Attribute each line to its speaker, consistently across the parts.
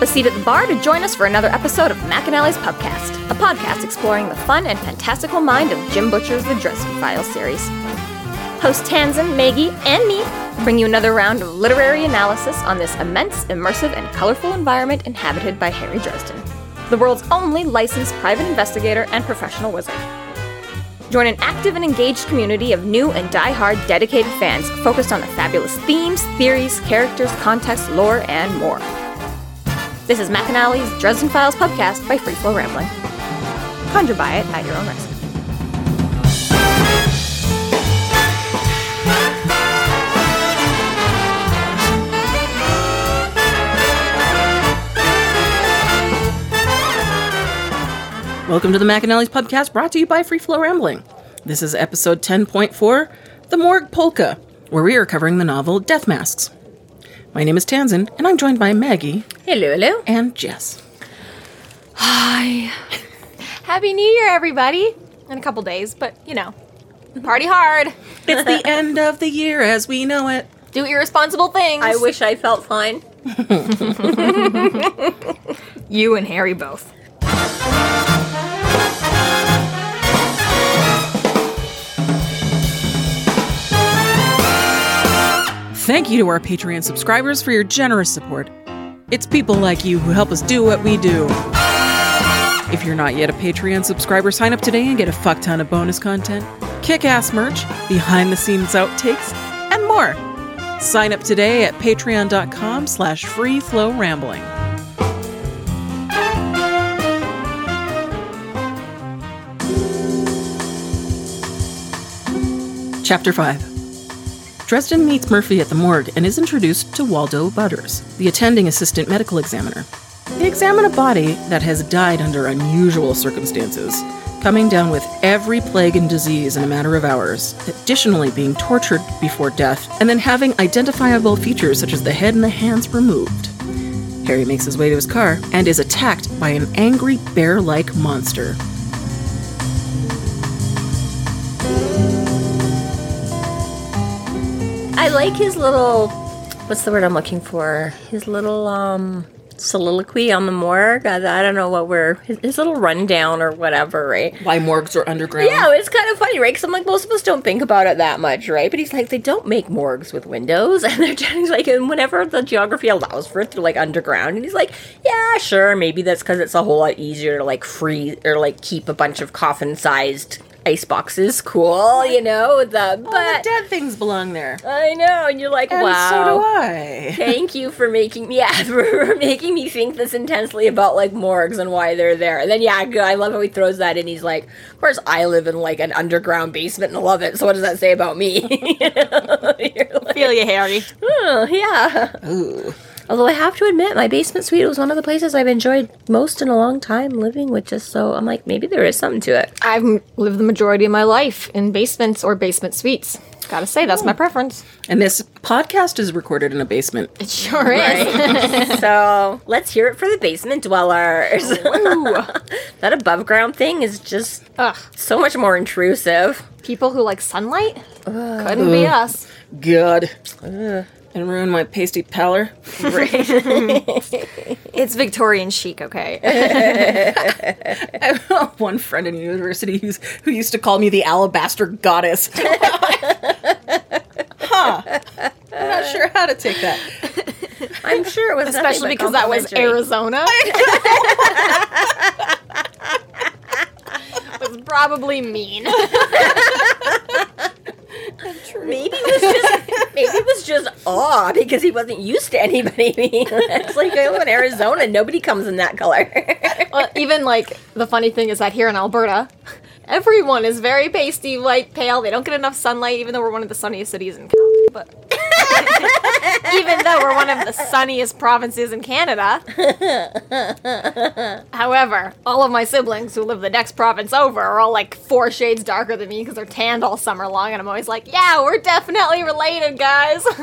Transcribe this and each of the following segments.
Speaker 1: up a seat at the bar to join us for another episode of McAnally's Pubcast, a podcast exploring the fun and fantastical mind of Jim Butcher's The Dresden Files series. Host Tanzan, Maggie, and me bring you another round of literary analysis on this immense, immersive, and colorful environment inhabited by Harry Dresden, the world's only licensed private investigator and professional wizard. Join an active and engaged community of new and die-hard dedicated fans focused on the fabulous themes, theories, characters, context, lore, and more. This is McAnally's Dresden Files podcast by Free Flow Rambling. Conjure by it at your own risk.
Speaker 2: Welcome to the McAnally's podcast brought to you by Free Flow Rambling. This is episode 10.4, The Morgue Polka, where we are covering the novel Death Masks. My name is Tanzan, and I'm joined by Maggie
Speaker 1: Hello, hello.
Speaker 2: and Jess.
Speaker 3: Hi. Happy New Year, everybody. In a couple days, but you know, party hard.
Speaker 2: It's the end of the year as we know it.
Speaker 3: Do irresponsible things.
Speaker 4: I wish I felt fine.
Speaker 3: you and Harry both.
Speaker 2: Thank you to our Patreon subscribers for your generous support. It's people like you who help us do what we do. If you're not yet a Patreon subscriber, sign up today and get a fuck ton of bonus content, kick ass merch, behind the scenes outtakes, and more. Sign up today at patreon.com slash free flow rambling. Chapter 5 Dresden meets Murphy at the morgue and is introduced to Waldo Butters, the attending assistant medical examiner. They examine a body that has died under unusual circumstances, coming down with every plague and disease in a matter of hours, additionally being tortured before death, and then having identifiable features such as the head and the hands removed. Harry makes his way to his car and is attacked by an angry bear like monster.
Speaker 4: I like his little what's the word I'm looking for? His little um soliloquy on the morgue. I, I don't know what we're his, his little rundown or whatever, right?
Speaker 2: Why morgues are underground?
Speaker 4: Yeah, it's kind of funny, right? Because I'm like, most of us don't think about it that much, right? But he's like, they don't make morgues with windows, and they're just like, and whenever the geography allows for it, they're like underground. And he's like, yeah, sure, maybe that's because it's a whole lot easier to like freeze or like keep a bunch of coffin-sized ice boxes cool, you know. The
Speaker 2: All the
Speaker 4: but
Speaker 2: dead things belong there.
Speaker 4: I know, and you're like,
Speaker 2: And
Speaker 4: wow.
Speaker 2: so do I.
Speaker 4: Thank you for making me, yeah, for making me think this intensely about like morgues and why they're there. And then yeah. I love how he throws that in. He's like, of course, I live in like an underground basement and I love it. So what does that say about me? You know? Like,
Speaker 3: Feel you, Harry.
Speaker 4: oh, yeah.
Speaker 2: Ooh.
Speaker 4: Although I have to admit, my basement suite was one of the places I've enjoyed most in a long time living with. Just so I'm like, maybe there is something to it.
Speaker 3: I've lived the majority of my life in basements or basement suites. Gotta say, that's my preference.
Speaker 2: And this podcast is recorded in a basement.
Speaker 3: It sure is.
Speaker 4: so let's hear it for the basement dwellers. that above ground thing is just
Speaker 3: Ugh.
Speaker 4: so much more intrusive.
Speaker 3: People who like sunlight couldn't be us.
Speaker 2: God. And ruin my pasty pallor.
Speaker 3: It's Victorian chic, okay?
Speaker 2: I have one friend in university who's, who used to call me the alabaster goddess. huh. I'm not sure how to take that.
Speaker 4: I'm sure it was
Speaker 3: Especially because that was
Speaker 4: complimentary.
Speaker 3: Arizona. was probably mean.
Speaker 4: Maybe it was just maybe it was just awe because he wasn't used to anybody being. It's like I live in Arizona, nobody comes in that color.
Speaker 3: well, even like the funny thing is that here in Alberta, everyone is very pasty, white, pale. They don't get enough sunlight, even though we're one of the sunniest cities in Canada. But even though we're one of the sunniest provinces in Canada, however, all of my siblings who live the next province over are all like four shades darker than me because they're tanned all summer long, and I'm always like, yeah, we're definitely related, guys.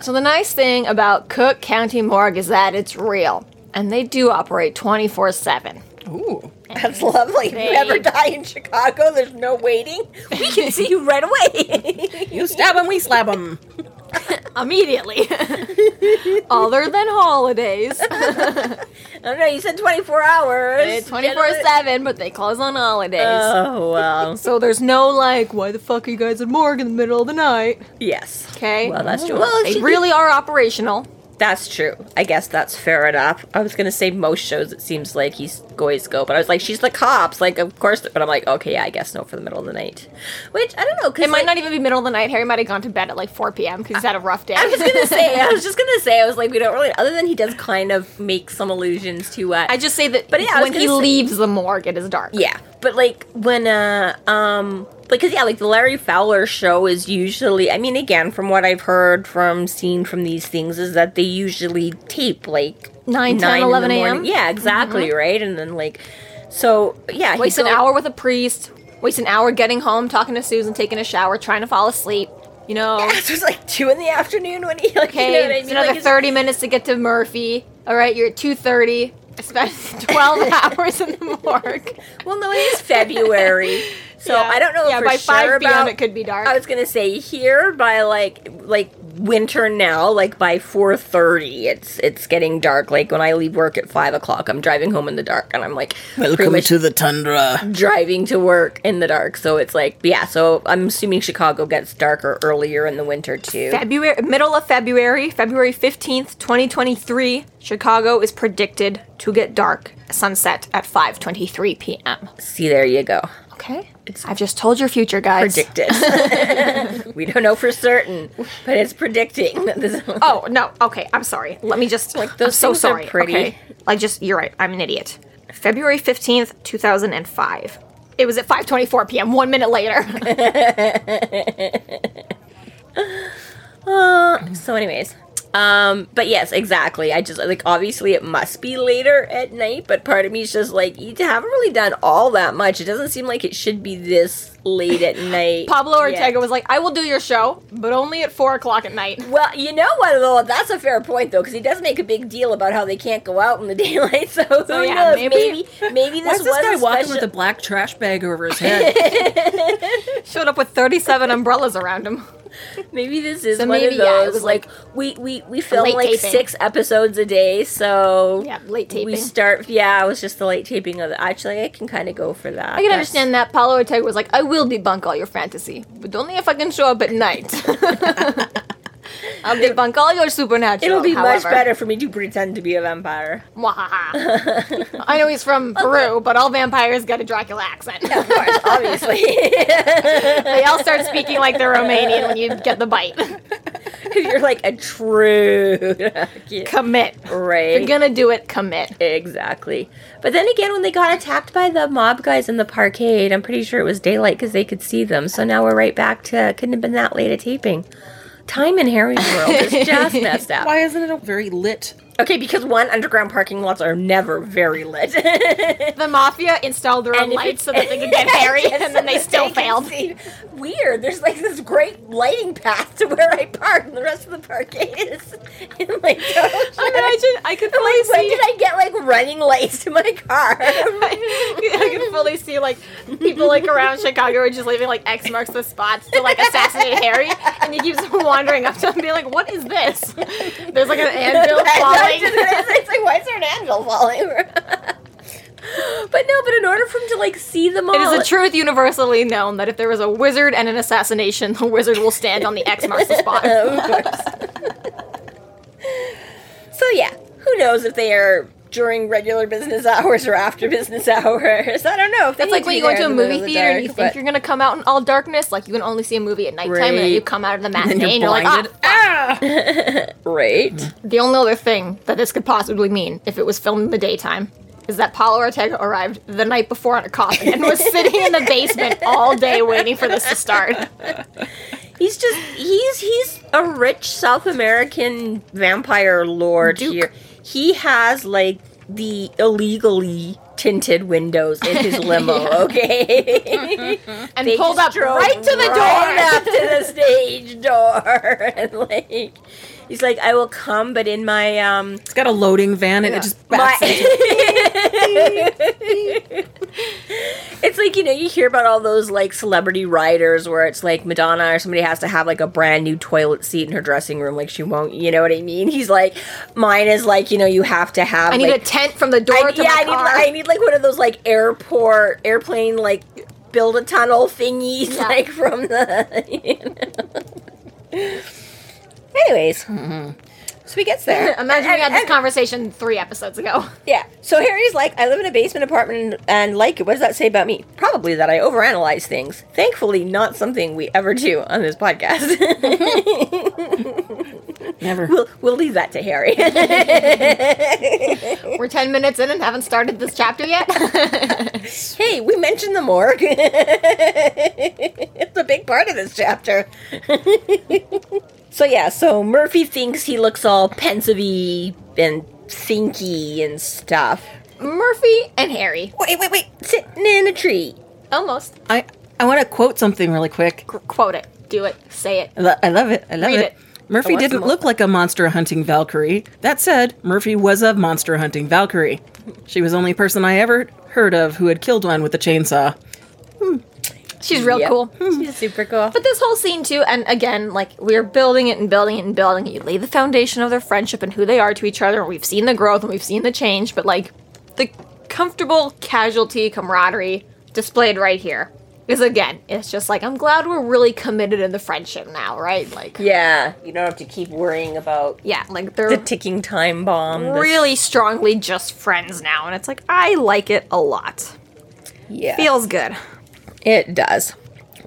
Speaker 3: So the nice thing about Cook County Morgue is that it's real, and they do operate 24/7.
Speaker 2: Ooh.
Speaker 4: That's lovely. If you ever die in Chicago, there's no waiting. We can see you right away.
Speaker 2: You stab him, we slap him.
Speaker 3: immediately. Other than holidays.
Speaker 4: I don't know. You said 24 hours.
Speaker 3: It's 24 7, but they close on holidays.
Speaker 4: Oh well.
Speaker 3: so there's no like, why the fuck are you guys at morgue in the middle of the night?
Speaker 4: yes.
Speaker 3: Okay.
Speaker 4: Well, that's true. Well,
Speaker 3: they
Speaker 4: she-
Speaker 3: really are operational.
Speaker 4: That's true. I guess that's fair enough. I was gonna say most shows it seems like he's going to go, but I was like, she's the cops, like of course. But I'm like, okay, yeah, I guess no for the middle of the night. Which I don't know. Cause
Speaker 3: It might
Speaker 4: like,
Speaker 3: not even be middle of the night. Harry might have gone to bed at like 4 p.m. because he's had a rough day.
Speaker 4: I was gonna say. I was just gonna say. I was like, we don't really. Other than he does kind of make some allusions to what
Speaker 3: I just say that
Speaker 4: But yeah,
Speaker 3: when he
Speaker 4: say-
Speaker 3: leaves the morgue, it is dark.
Speaker 4: Yeah, but like when uh um like cause yeah like the Larry Fowler show is usually I mean again from what I've heard from seen from these things is that they usually tape like
Speaker 3: 9, 10,
Speaker 4: in the
Speaker 3: 11 a.m.?
Speaker 4: Yeah, exactly right, and then like so yeah
Speaker 3: Waste an hour with a priest. Waste an hour getting home, talking to Susan, taking a shower, trying to fall asleep. You know.
Speaker 4: Yeah, it was like two in the afternoon when he like
Speaker 3: Okay,
Speaker 4: you know I
Speaker 3: it's
Speaker 4: mean?
Speaker 3: another
Speaker 4: Like, it's-
Speaker 3: 30 minutes to get to Murphy. All right, you're at 2.30. I spent 12 hours in the morgue.
Speaker 4: Well, no, it is February, so
Speaker 3: Yeah.
Speaker 4: I don't know.
Speaker 3: Yeah,
Speaker 4: for
Speaker 3: by
Speaker 4: sure
Speaker 3: 5 p.m.
Speaker 4: about-
Speaker 3: it could be dark.
Speaker 4: I was gonna say here by like like winter now, like by four thirty, it's it's getting dark. Like when I leave work at five o'clock, I'm driving home in the dark, and I'm like pretty
Speaker 2: Welcome
Speaker 4: much
Speaker 2: to the tundra.
Speaker 4: driving to work in the dark. So it's like yeah. So I'm assuming Chicago gets darker earlier in the winter too.
Speaker 3: February, middle of February, February 15th, 2023, Chicago is predicted to get dark, sunset at 5.23 p.m.
Speaker 4: See, there you go.
Speaker 3: Okay? I've just told your future, guys.
Speaker 4: Predicted. we don't know for certain, but it's predicting that this.
Speaker 3: Oh, no. Okay, I'm sorry. Let me just. Like, I'm so sorry.
Speaker 4: pretty.
Speaker 3: Okay. Like, just, you're right. I'm an idiot. February 15th, 2005. It was at 5.24 p.m., one minute later.
Speaker 4: Uh, so, anyways, um, but yes, exactly. I just like obviously it must be later at night, but part of me is just like you haven't really done all that much. It doesn't seem like it should be this late at night.
Speaker 3: Pablo Ortega
Speaker 4: yet.
Speaker 3: was like, I will do your show, but only at 4 o'clock at night.
Speaker 4: Well, you know what though? That's a fair point though, because he does make a big deal about how they can't go out in the daylight. So who
Speaker 3: yeah,
Speaker 4: knows?
Speaker 3: maybe-
Speaker 4: Maybe maybe,
Speaker 2: Why
Speaker 4: this
Speaker 2: is this
Speaker 4: was
Speaker 2: guy
Speaker 4: a
Speaker 2: walking
Speaker 4: special-
Speaker 2: with a black trash bag over his head?
Speaker 3: Showed up with 37 umbrellas around him.
Speaker 4: Maybe this is
Speaker 3: So
Speaker 4: one
Speaker 3: maybe,
Speaker 4: of those
Speaker 3: yeah, it was
Speaker 4: like, we we we film like
Speaker 3: taping.
Speaker 4: six episodes a day, so
Speaker 3: Yeah, late taping.
Speaker 4: We start, yeah. It was just the late taping of the. Actually, I can kind of go for that.
Speaker 3: I can
Speaker 4: That's-
Speaker 3: understand that. Paolo Ortega was like, I will debunk all your fantasy, but only if I can show up at night. I'll debunk all your supernatural.
Speaker 4: It'll be much better for me to pretend to be a vampire.
Speaker 3: I know he's from Peru, but all vampires get a Dracula accent.
Speaker 4: Of course, obviously.
Speaker 3: they all start speaking like they're Romanian when you get the bite.
Speaker 4: You're like a true
Speaker 3: commit. If
Speaker 4: right.
Speaker 3: you're gonna do it, commit.
Speaker 4: Exactly. But then again, when they got attacked by the mob guys in the parkade, I'm pretty sure it was daylight because they could see them. So now we're right back to couldn't have been that late at taping. Time in Harry's world is just messed up.
Speaker 2: Why isn't it a very lit?
Speaker 4: Okay, because one, underground parking lots are never very lit.
Speaker 3: The mafia installed their own lights so that they could get Harry, and then they still failed.
Speaker 4: see- Weird. There's like this great lighting path to where I park, and the rest of the parking is in like oh, total
Speaker 3: Imagine I could fully
Speaker 4: like, when did I get like running lights to my car?
Speaker 3: I can fully see like people like around Chicago are just leaving like X marks the spots to like assassinate Harry, and he keeps wandering up to him being like, "What is this?" There's like an anvil falling.
Speaker 4: it's like, why is there an anvil falling? but no, but in order for him to like see them all,
Speaker 3: It is a truth universally known that if there is a wizard and an assassination, the wizard will stand on the X marks the spot.
Speaker 4: of course. so yeah, who knows if they are during regular business hours or after business hours? I don't know. If need
Speaker 3: like when you go into a movie
Speaker 4: middle of the
Speaker 3: theater and you think you're gonna come out in all darkness, like you can only see a movie at nighttime, and then you come out of the
Speaker 2: And
Speaker 3: matinee
Speaker 2: you're
Speaker 3: and you're like,
Speaker 2: blinded.
Speaker 3: ah,
Speaker 4: right.
Speaker 3: The only other thing that this could possibly mean, if it was filmed in the daytime, is that Paolo Ortega arrived the night before on a coffin and was sitting in the basement all day waiting for this to start.
Speaker 4: He's just he's he's a rich South American vampire lord
Speaker 3: Duke.
Speaker 4: here. He has like the illegally tinted windows in his limo, okay?
Speaker 3: And
Speaker 4: They
Speaker 3: pulled up right to the
Speaker 4: right
Speaker 3: door.
Speaker 4: up to the stage door. and like, he's like, I will come, but in my um,
Speaker 2: It's got a loading van and it just backs
Speaker 4: my- it's like you know you hear about all those like celebrity riders where it's like Madonna or somebody has to have like a brand new toilet seat in her dressing room like she won't you know what I mean he's like mine is like you know you have to have
Speaker 3: I need
Speaker 4: like,
Speaker 3: a tent from the door
Speaker 4: I,
Speaker 3: to
Speaker 4: yeah
Speaker 3: my
Speaker 4: I need. I need like one of those like airport airplane like build a tunnel thingies
Speaker 3: Yeah.
Speaker 4: like from the you know. Anyways so he gets there
Speaker 3: Imagine we had this conversation three episodes ago.
Speaker 4: yeah. So Harry's like, I live in a basement apartment and, and like it. What does that say about me? Probably that I overanalyze things. Thankfully, not something we ever do on this podcast.
Speaker 2: Never.
Speaker 4: we'll, we'll leave that to Harry.
Speaker 3: We're 10 minutes in and haven't started this chapter yet.
Speaker 4: hey, we mentioned the morgue. it's a big part of this chapter. So yeah, so Murphy thinks he looks all pensive and thinky and stuff.
Speaker 3: Murphy and Harry.
Speaker 4: Wait, wait, wait. Sitting in a tree.
Speaker 3: Almost.
Speaker 2: I, I want to quote something really quick.
Speaker 3: Qu- quote it. Do it. Say it.
Speaker 2: I lo- I love it. I love
Speaker 3: Read
Speaker 2: it.
Speaker 3: it.
Speaker 2: Murphy didn't look like a monster hunting Valkyrie. That said, Murphy was a monster hunting Valkyrie. She was the only person I ever heard of who had killed one with a chainsaw. Hmm.
Speaker 3: She's real
Speaker 4: Yep.
Speaker 3: cool.
Speaker 4: She's super cool.
Speaker 3: But this whole scene too, and again, like we're building it and building it and building it. You lay the foundation of their friendship and who they are to each other, and we've seen the growth and we've seen the change, but like the comfortable casualty camaraderie displayed right here is again, it's just like I'm glad we're really committed in the friendship now, right? Like
Speaker 4: Yeah, you don't have to keep worrying about
Speaker 3: yeah, like
Speaker 4: the
Speaker 3: they're
Speaker 4: ticking time bomb. the-
Speaker 3: really strongly just friends now, and it's like I like it a lot.
Speaker 4: yeah,
Speaker 3: Feels good.
Speaker 4: It does.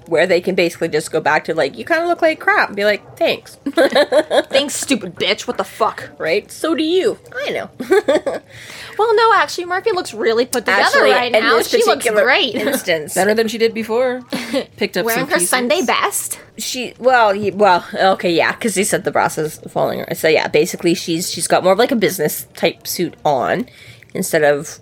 Speaker 4: Where they can basically just go back to like, you kind of look like crap, and be like, thanks,
Speaker 3: Thanks, stupid bitch. What the fuck?
Speaker 4: right? So do you. I know.
Speaker 3: Well, no, actually, Murphy looks really put together
Speaker 4: Actually,
Speaker 3: right
Speaker 4: in
Speaker 3: now.
Speaker 4: this
Speaker 3: She looks
Speaker 4: particular
Speaker 3: great.
Speaker 4: instance,
Speaker 2: Better than she did before. Picked up
Speaker 3: Wearing
Speaker 2: some
Speaker 3: her
Speaker 2: pieces.
Speaker 3: Sunday best.
Speaker 4: she well he, well okay yeah because he said the brass is falling her so yeah basically she's she's got more of like a business type suit on instead of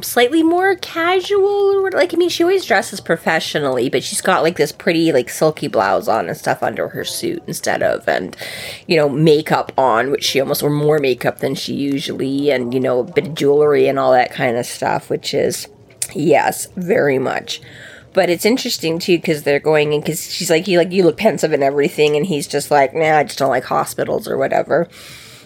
Speaker 4: slightly more casual like i mean she always dresses professionally but she's got like this pretty like silky blouse on and stuff under her suit instead of and you know makeup on which she almost wore more makeup than she usually and you know a bit of jewelry and all that kind of stuff which is yes very much but it's interesting too because they're going in because she's like, you like you look pensive and everything, and he's just like, nah, I just don't like hospitals or whatever.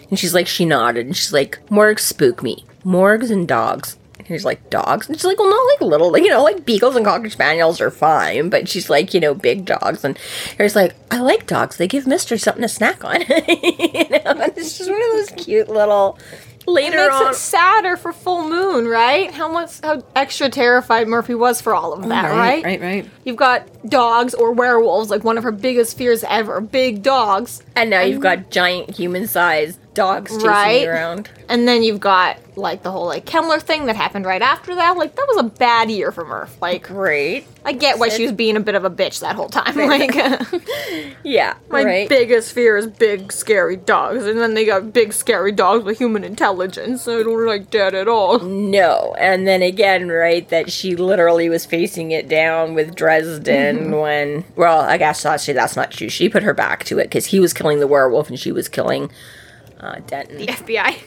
Speaker 4: And she's like, she nodded, and she's like, morgues spook me, morgues and dogs. And he's like, dogs, and she's like, well, not like little, like you know, like beagles and cocker spaniels are fine, but she's like, you know, big dogs. And he's like, I like dogs; they give Mister something to snack on. you know, and it's just one of those cute little.
Speaker 3: It
Speaker 4: Later
Speaker 3: makes
Speaker 4: on,
Speaker 3: it sadder for full moon, right? How much how extra terrified Murphy was for all of oh, that, right?
Speaker 2: Right, right.
Speaker 3: You've got dogs or werewolves, like one of her biggest fears ever, big dogs.
Speaker 4: and now you've got giant human-sized dogs chasing
Speaker 3: Right.
Speaker 4: you around.
Speaker 3: And then you've got like the whole like Kemmler thing that happened right after that. Like that was a bad year for Murph. Like
Speaker 4: Great.
Speaker 3: I get why she was being a bit of a bitch that whole time. Like
Speaker 4: Yeah.
Speaker 3: my
Speaker 4: right.
Speaker 3: biggest fear is big scary dogs, and then they got big scary dogs with human intelligence. I don't like that at all.
Speaker 4: no. And then again, right, that she literally was facing it down with Dresden
Speaker 3: Mm-hmm.
Speaker 4: when, well, I guess actually that's not true. She put her back to it because he was killing the werewolf and she was killing uh, Denton.
Speaker 3: The FBI.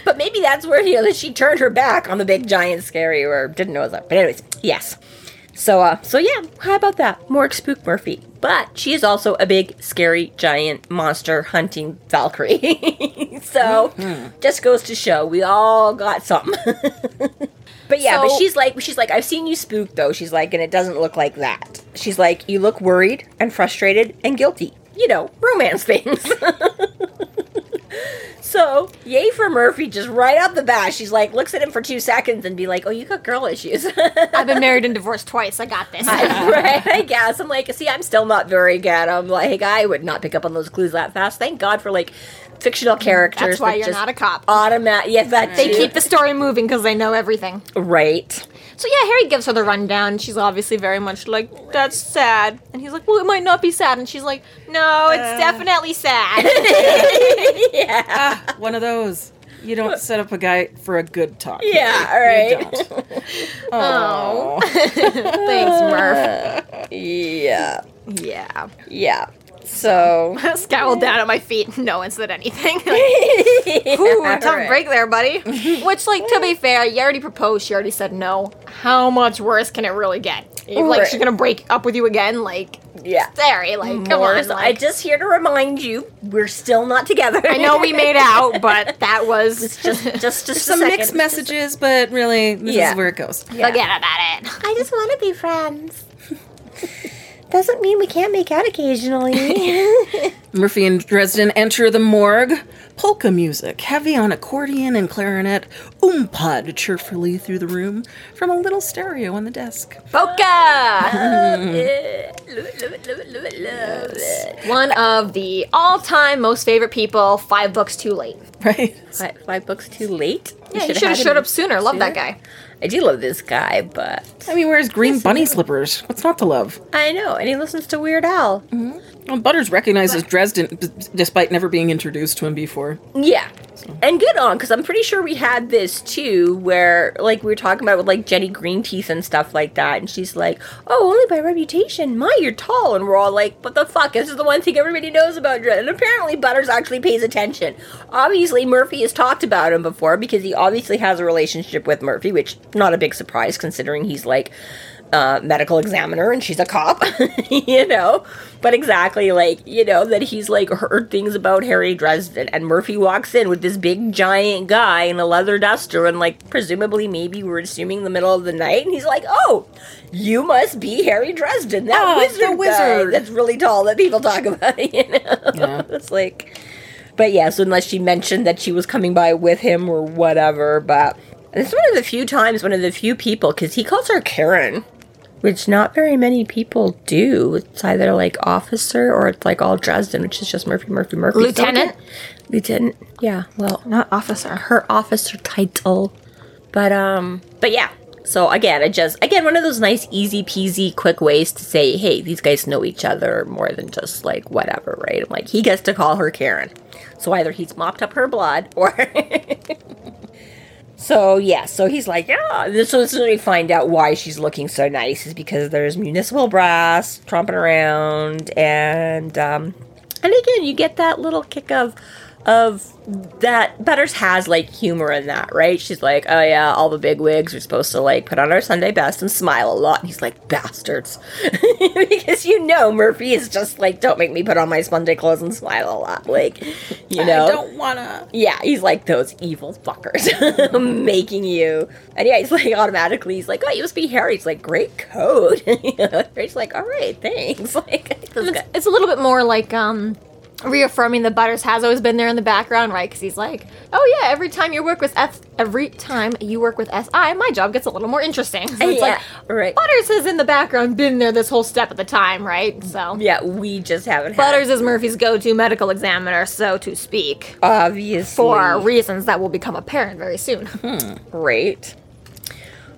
Speaker 4: But maybe that's where, you know, that she turned her back on the big giant scary or didn't know it was up. But anyways, yes. So, uh, so yeah, how about that? More Spook Murphy. But she is also a big, scary, giant monster hunting Valkyrie. so, just goes to show we all got something. but yeah, but she's like, she's like, I've seen you spook though. She's like, and it doesn't look like that. She's like, you look worried and frustrated and guilty. You know, romance things. So, yay for Murphy, just right out the bat. She's like, looks at him for two seconds and be like, oh, you got girl issues.
Speaker 3: I've been married and divorced twice. I got this.
Speaker 4: right, I guess. I'm like, see, I'm still not very good. I'm like, I would not pick up on those clues that fast. Thank God for like fictional mm, characters.
Speaker 3: That's why
Speaker 4: that
Speaker 3: you're not a cop.
Speaker 4: Automatic. Yeah, that
Speaker 3: They
Speaker 4: too.
Speaker 3: keep the story moving because they know everything.
Speaker 4: right.
Speaker 3: So yeah, Harry gives her the rundown. She's obviously very much like, "That's sad," and he's like, "Well, it might not be sad," and she's like, "No, it's definitely sad."
Speaker 2: Ah, one of those. You don't set up a guy for a good talk.
Speaker 4: Yeah,
Speaker 2: You
Speaker 4: right.
Speaker 2: don't.
Speaker 3: oh, thanks, Murph.
Speaker 4: Yeah.
Speaker 3: Yeah.
Speaker 4: Yeah. So
Speaker 3: Scowled down at my feet. No one said anything. Like, Ooh, tough
Speaker 4: right.
Speaker 3: break there, buddy. Which, like, to be fair, you already proposed. She already said no. How much worse can it really get? If, like,
Speaker 4: Right.
Speaker 3: she's gonna break up with you again? Like,
Speaker 4: yeah.
Speaker 3: sorry, like, come
Speaker 4: Or
Speaker 3: on.
Speaker 4: so-
Speaker 3: like-
Speaker 4: I just here to remind you, we're still not together.
Speaker 3: I know we made out, but that was
Speaker 4: just just just a
Speaker 2: Some
Speaker 4: second.
Speaker 2: mixed messages, but really, this
Speaker 4: Yeah.
Speaker 2: is where it goes.
Speaker 3: forget about it.
Speaker 4: I just want to be friends. Doesn't mean we can't make out occasionally.
Speaker 2: Murphy and Dresden enter the morgue. Polka music, heavy on accordion and clarinet, oompad cheerfully through the room from a little stereo on the desk.
Speaker 3: Boca!
Speaker 4: love it, love it, love it, love it, love it.
Speaker 3: One of the all-time most favorite people. Five books too late.
Speaker 2: Right?
Speaker 4: Five, five books too late.
Speaker 3: Yeah, you
Speaker 4: should've
Speaker 3: should have
Speaker 4: had
Speaker 3: showed up sooner. Love that guy.
Speaker 4: I do love this guy, but
Speaker 2: I mean, wears green bunny slippers. What's not to love?
Speaker 4: I know, and he listens to Weird Al. Mm-hmm.
Speaker 2: Well, Butters recognizes Dresden d- despite never being introduced to him before.
Speaker 4: Yeah. And good on, because I'm pretty sure we had this too, where like we were talking about with like Jenny Greenteeth and stuff like that, and she's like, "Oh, only by reputation. My, you're tall," and we're all like, "What the fuck? This is the one thing everybody knows about Dresden." And apparently, Butters actually pays attention. Obviously, Murphy has talked about him before because he obviously has a relationship with Murphy, which not a big surprise considering he's like uh, medical examiner and she's a cop, you know. But exactly, like you know that he's like heard things about Harry Dresden, and Murphy walks in with this big giant guy in a leather duster, and like presumably maybe we're assuming the middle of the night, and he's like, "Oh, you must be Harry Dresden, that
Speaker 2: the
Speaker 4: wizard,
Speaker 2: wizard."
Speaker 4: that's really tall that people talk about." You know, it's like. But yeah, so unless she mentioned that she was coming by with him or whatever, but it's one of the few times, one of the few people, because he calls her Karen, which not very many people do. It's either like officer or it's like all Dresden, which is just Murphy, Murphy, Murphy. So,
Speaker 3: Lieutenant?
Speaker 4: okay. Lieutenant, yeah, well,
Speaker 3: Not officer.
Speaker 4: her officer title. But um but yeah. So again, I just again one of those nice easy peasy quick ways to say, hey, these guys know each other more than just like whatever, right? I'm like he gets to call her Karen. So either he's mopped up her blood or So yeah, so he's like, yeah. This so this is when we find out why she's looking so nice is because there's municipal brass tromping around, and um, and again you get that little kick of of that Butters has like humor in that, right? She's like, oh yeah, all the big wigs are supposed to like put on our Sunday best and smile a lot. And he's like, bastards, because you know Murphy is just like, don't make me put on my Sunday clothes and smile a lot, like, you know,
Speaker 2: I don't wanna.
Speaker 4: yeah, he's like those evil fuckers making you. And yeah, he's like automatically, he's like, oh, you must be Harry. He's like, great code. Harry's like, all right, thanks. Like, guy-
Speaker 3: It's a little bit more like um reaffirming that Butters has always been there in the background, right? Because he's like, oh yeah, every time you work with F, every time you work with SI, my job gets a little more interesting. So it's
Speaker 4: yeah,
Speaker 3: like
Speaker 4: right.
Speaker 3: Butters has in the background been there this whole step of the time, right? So
Speaker 4: Yeah, we just haven't had
Speaker 3: Butters is Murphy's go-to medical examiner, so to speak,
Speaker 4: obviously
Speaker 3: for reasons that will become apparent very soon.
Speaker 4: Hmm, right.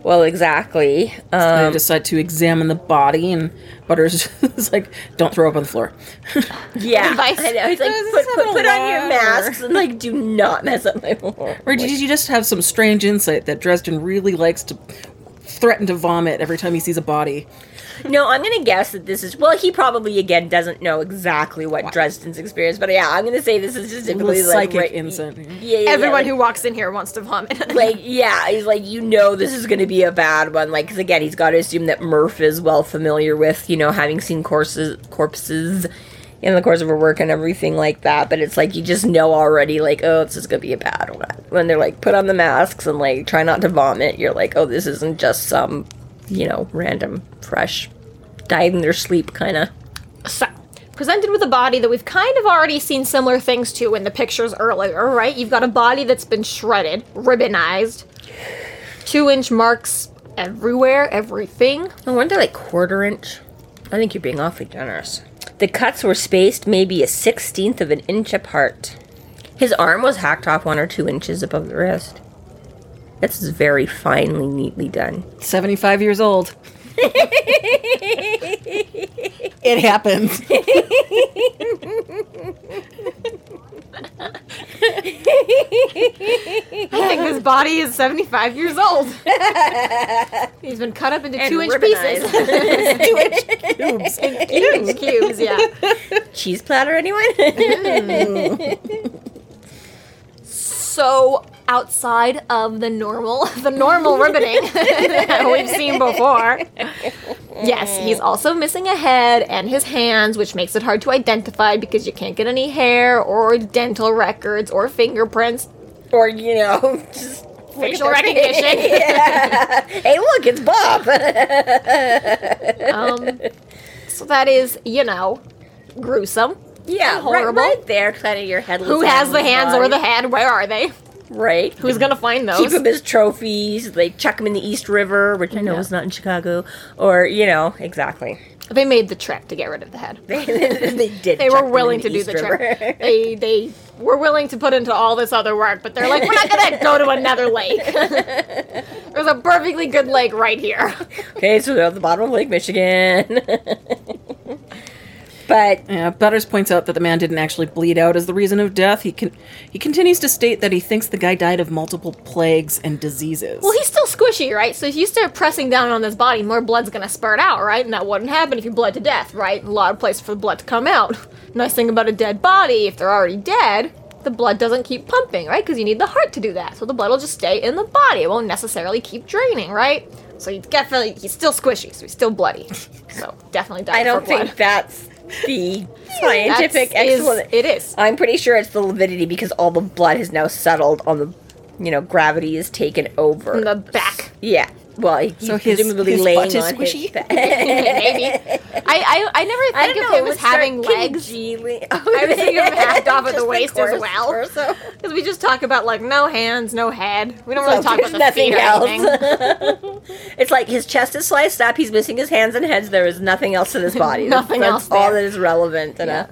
Speaker 4: Well, exactly.
Speaker 2: They
Speaker 4: Um,
Speaker 2: decide to examine the body, and Butters is like, "Don't throw up on the floor."
Speaker 4: yeah,
Speaker 3: Advice.
Speaker 4: I know. He's like, put, put, put on your
Speaker 2: lot,
Speaker 4: masks and like, do not mess up my floor.
Speaker 2: or did you just have some strange insight that Dresden really likes to threaten to vomit every time he sees a body?
Speaker 4: No, I'm gonna guess that this is. Well, he probably again doesn't know exactly what Dresden's experience, but yeah, I'm gonna say this is just typically like
Speaker 2: psychic
Speaker 4: right-
Speaker 2: insight.
Speaker 4: Yeah, yeah, yeah,
Speaker 3: Everyone
Speaker 4: like-
Speaker 3: who walks in here wants to vomit.
Speaker 4: like yeah he's like you know this is going to be a bad one like because again he's got to assume that murph is well familiar with you know having seen courses corpses in the course of her work and everything like that but it's like you just know already like oh this is going to be a bad one when they're like put on the masks and like try not to vomit you're like oh this isn't just some you know random fresh died in their sleep kind of
Speaker 3: So, presented with a body that we've kind of already seen similar things to in the pictures earlier, right? You've got a body that's been shredded, ribbonized, two inch marks everywhere, everything.
Speaker 4: I wonder like quarter inch. I think you're being awfully generous. The cuts were spaced maybe a sixteenth of an inch apart. His arm was hacked off one or two inches above the wrist. This is very finely, neatly done.
Speaker 2: Seventy-five years old. it happens.
Speaker 3: I think this body is 75 years old. He's been cut up into
Speaker 4: And
Speaker 3: two inch
Speaker 4: ribbonized.
Speaker 3: pieces.
Speaker 2: two inch, cubes.
Speaker 3: Cubes, cubes, yeah.
Speaker 4: Cheese platter, anyone? Hmm.
Speaker 3: So outside of the normal, the normal ribboning that we've seen before. Yes, he's also missing a head and his hands, which makes it hard to identify because you can't get any hair or dental records or fingerprints.
Speaker 4: or, you know, just
Speaker 3: Facial recognition.
Speaker 4: yeah. Hey, look, it's Bob.
Speaker 3: Um, so that is, you know, gruesome.
Speaker 4: yeah, right,
Speaker 3: horrible.
Speaker 4: right there, kind of your headless.
Speaker 3: Who has the hands
Speaker 4: body.
Speaker 3: or the head? Where are they?
Speaker 4: Right.
Speaker 3: Who's gonna find those?
Speaker 4: keep them as trophies? They chuck them in the East River, which I know
Speaker 3: Yeah.
Speaker 4: is not in Chicago, or you know, exactly.
Speaker 3: They made the trek to get rid of the head.
Speaker 4: they did.
Speaker 3: They were willing
Speaker 4: in
Speaker 3: to do the
Speaker 4: River.
Speaker 3: trek. They they were willing to put into all this other work, but they're like, we're not gonna go to another lake. There's a perfectly good lake right here.
Speaker 4: okay, so they're at the bottom of Lake Michigan. But
Speaker 2: Yeah, Butters points out that the man didn't actually bleed out as the reason of death. He can he continues to state that he thinks the guy died of multiple plagues and diseases.
Speaker 3: Well, he's still squishy, right? So if you start pressing down on this body, more blood's gonna spurt out, right? And that wouldn't happen if you bled to death, right? A lot of places for the blood to come out. Nice thing about a dead body, if they're already dead, the blood doesn't keep pumping, right? Because you need the heart to do that. So the blood will just stay in the body. It won't necessarily keep draining, right? So he's definitely he's still squishy, so he's still bloody. So definitely died
Speaker 4: I don't
Speaker 3: for blood.
Speaker 4: think that's the scientific explanation.
Speaker 3: It is.
Speaker 4: I'm pretty sure it's the lividity because all the blood has now settled on the, you know, gravity is taken over.
Speaker 3: From the back.
Speaker 4: yeah. Well, he-
Speaker 2: So
Speaker 4: he's
Speaker 2: his-
Speaker 4: presumably
Speaker 2: his
Speaker 4: laying
Speaker 2: butt is squishy?
Speaker 3: Maybe. I, I I never
Speaker 4: I
Speaker 3: think of
Speaker 4: know.
Speaker 3: him as having legs.
Speaker 4: congealing-
Speaker 3: I was thinking of hacked off at the waist as well. Because we just talk about like no hands, no head. We don't really talk about the feet or anything.
Speaker 4: it's like his chest is sliced up. He's missing his hands and heads. There is nothing else to his body.
Speaker 3: Nothing
Speaker 4: That's
Speaker 3: else
Speaker 4: all that is relevant.
Speaker 3: Yeah.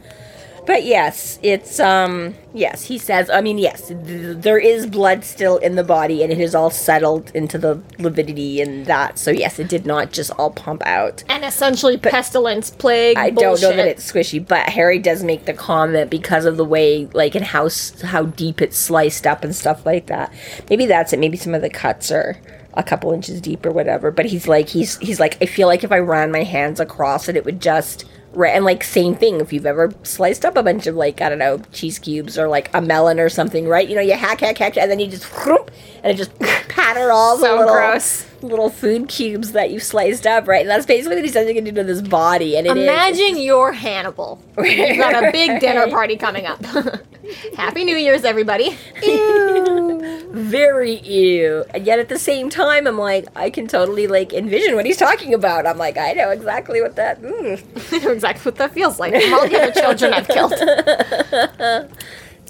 Speaker 4: But yes, it's um yes. He says. I mean, yes, th- there is blood still in the body, and it is all settled into the lividity and that. So yes, it did not just all pump out.
Speaker 3: And essentially pestilence, plague.
Speaker 4: I
Speaker 3: bullshit.
Speaker 4: don't know that it's squishy, but Harry does make the comment because of the way, like, and how how deep it's sliced up and stuff like that. Maybe that's it. Maybe some of the cuts are a couple inches deep or whatever. But he's like, he's he's like, I feel like if I ran my hands across it, it would just. Right, and like same thing. If you've ever sliced up a bunch of like I don't know cheese cubes or like a melon or something, right? You know, you hack, hack, hack, and then you just whoop, and it just patter all the
Speaker 3: So
Speaker 4: little
Speaker 3: gross.
Speaker 4: Little food cubes that you sliced up, right? And that's basically what he says you can do to this body, and it is-
Speaker 3: Imagine you're Hannibal. You've got a big dinner party coming up. Happy New Year's, everybody.
Speaker 4: very ew. And yet at the same time, I'm like, I can totally like envision what he's talking about. I'm like, I know exactly what that. Mm.
Speaker 3: I know exactly what that feels like. From all the other children I've killed.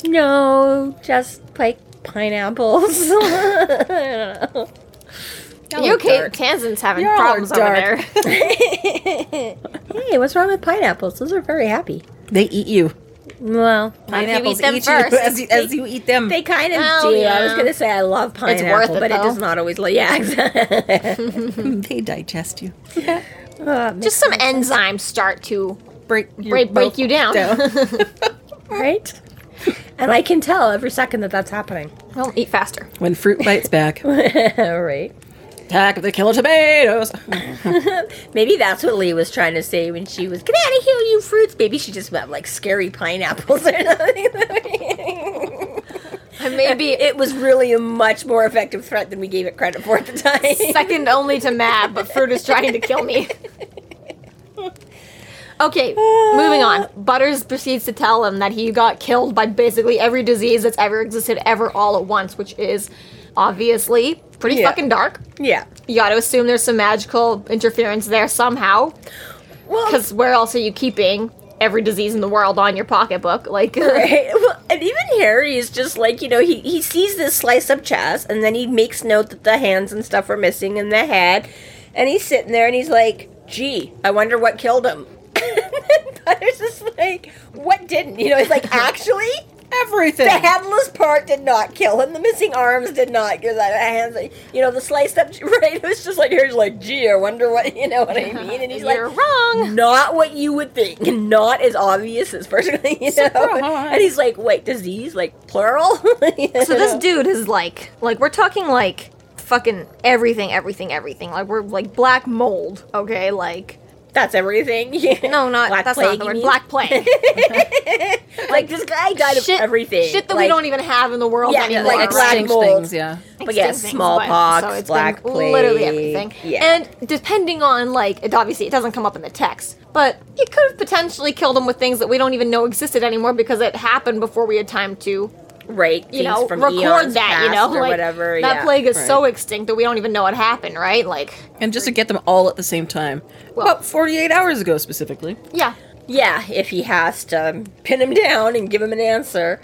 Speaker 4: No, just like pineapples. I don't
Speaker 3: you okay? Tanzan's having
Speaker 2: Y'all are
Speaker 3: problems over
Speaker 2: dark.
Speaker 3: there.
Speaker 4: Hey, what's wrong with pineapples? Those are very happy.
Speaker 2: they eat you.
Speaker 4: Well,
Speaker 2: Pineapples
Speaker 3: them
Speaker 2: eat
Speaker 3: first.
Speaker 2: you as you, as you eat them.
Speaker 4: they kind of
Speaker 3: Well,
Speaker 4: do. I was
Speaker 3: yeah.
Speaker 4: gonna say I love pineapple,
Speaker 3: worth it,
Speaker 4: but it
Speaker 3: though.
Speaker 4: does not always. Like, yeah, exactly.
Speaker 2: they digest you.
Speaker 3: Oh, Just some enzymes start to
Speaker 2: Break your
Speaker 3: break, break
Speaker 2: mouth
Speaker 3: you down.
Speaker 4: right? And I can tell every second that that's happening.
Speaker 3: well, eat faster.
Speaker 2: When fruit bites back.
Speaker 4: right.
Speaker 2: Attack of the killer tomatoes.
Speaker 4: Maybe that's what Lee was trying to say when she was, get out of here, you fruits. Maybe she just meant like scary pineapples or something.
Speaker 3: And maybe
Speaker 4: it was really a much more effective threat than we gave it credit for at the time.
Speaker 3: second only to Mab, but fruit is trying to kill me. Okay, moving on. Butters proceeds to tell him that he got killed by basically every disease that's ever existed ever all at once, which is obviously pretty
Speaker 4: Yeah.
Speaker 3: fucking dark.
Speaker 4: yeah.
Speaker 3: You gotta assume there's some magical interference there somehow.
Speaker 4: Well,
Speaker 3: Because where else are you keeping every disease in the world on your pocketbook? Like,
Speaker 4: Right. Well, and even Harry is just like, you know, he, he sees this slice up chest and then he makes note that the hands and stuff are missing and the head. And he's sitting there and he's like, gee, I wonder what killed him. but it's just like, what didn't? You know, he's like, actually,
Speaker 2: Everything.
Speaker 4: the headless part did not kill him. The missing arms did not kill that hands. You know, the sliced up, right? It was just like, Harry's like, gee, I wonder what, you know what I mean? And he's like,
Speaker 3: you're wrong.
Speaker 4: not what you would think, not as obvious as personally, you know. And he's like, "Wait, disease like plural?"
Speaker 3: So this dude is like, like we're talking like fucking everything, everything, everything. Like we're like black mold, okay? Like
Speaker 4: That's everything.
Speaker 3: No, not
Speaker 4: Black
Speaker 3: that's
Speaker 4: plague,
Speaker 3: not the
Speaker 4: you
Speaker 3: word. Black plague.
Speaker 4: like this guy died of
Speaker 3: shit,
Speaker 4: everything.
Speaker 3: Shit that we don't even have in the world
Speaker 4: Yeah,
Speaker 3: anymore.
Speaker 4: like
Speaker 3: right?
Speaker 4: black mold.
Speaker 2: things, yeah.
Speaker 4: But yeah,
Speaker 3: things,
Speaker 4: smallpox,
Speaker 3: but- so it's
Speaker 4: black
Speaker 3: been
Speaker 4: plague,
Speaker 3: literally everything.
Speaker 4: yeah.
Speaker 3: And depending on like, it obviously it doesn't come up in the text, but it could have potentially killed them with things that we don't even know existed anymore because it happened before we had time to,
Speaker 4: right?
Speaker 3: you know,
Speaker 4: from
Speaker 3: record that. You know,
Speaker 4: or
Speaker 3: like
Speaker 4: whatever.
Speaker 3: that
Speaker 4: yeah.
Speaker 3: plague is so extinct that we don't even know what happened, right? Like,
Speaker 2: And just to get them all at the same time.
Speaker 3: Well-
Speaker 2: About 48 hours ago, specifically.
Speaker 3: yeah.
Speaker 4: Yeah, if he has to um, pin him down and give him an answer.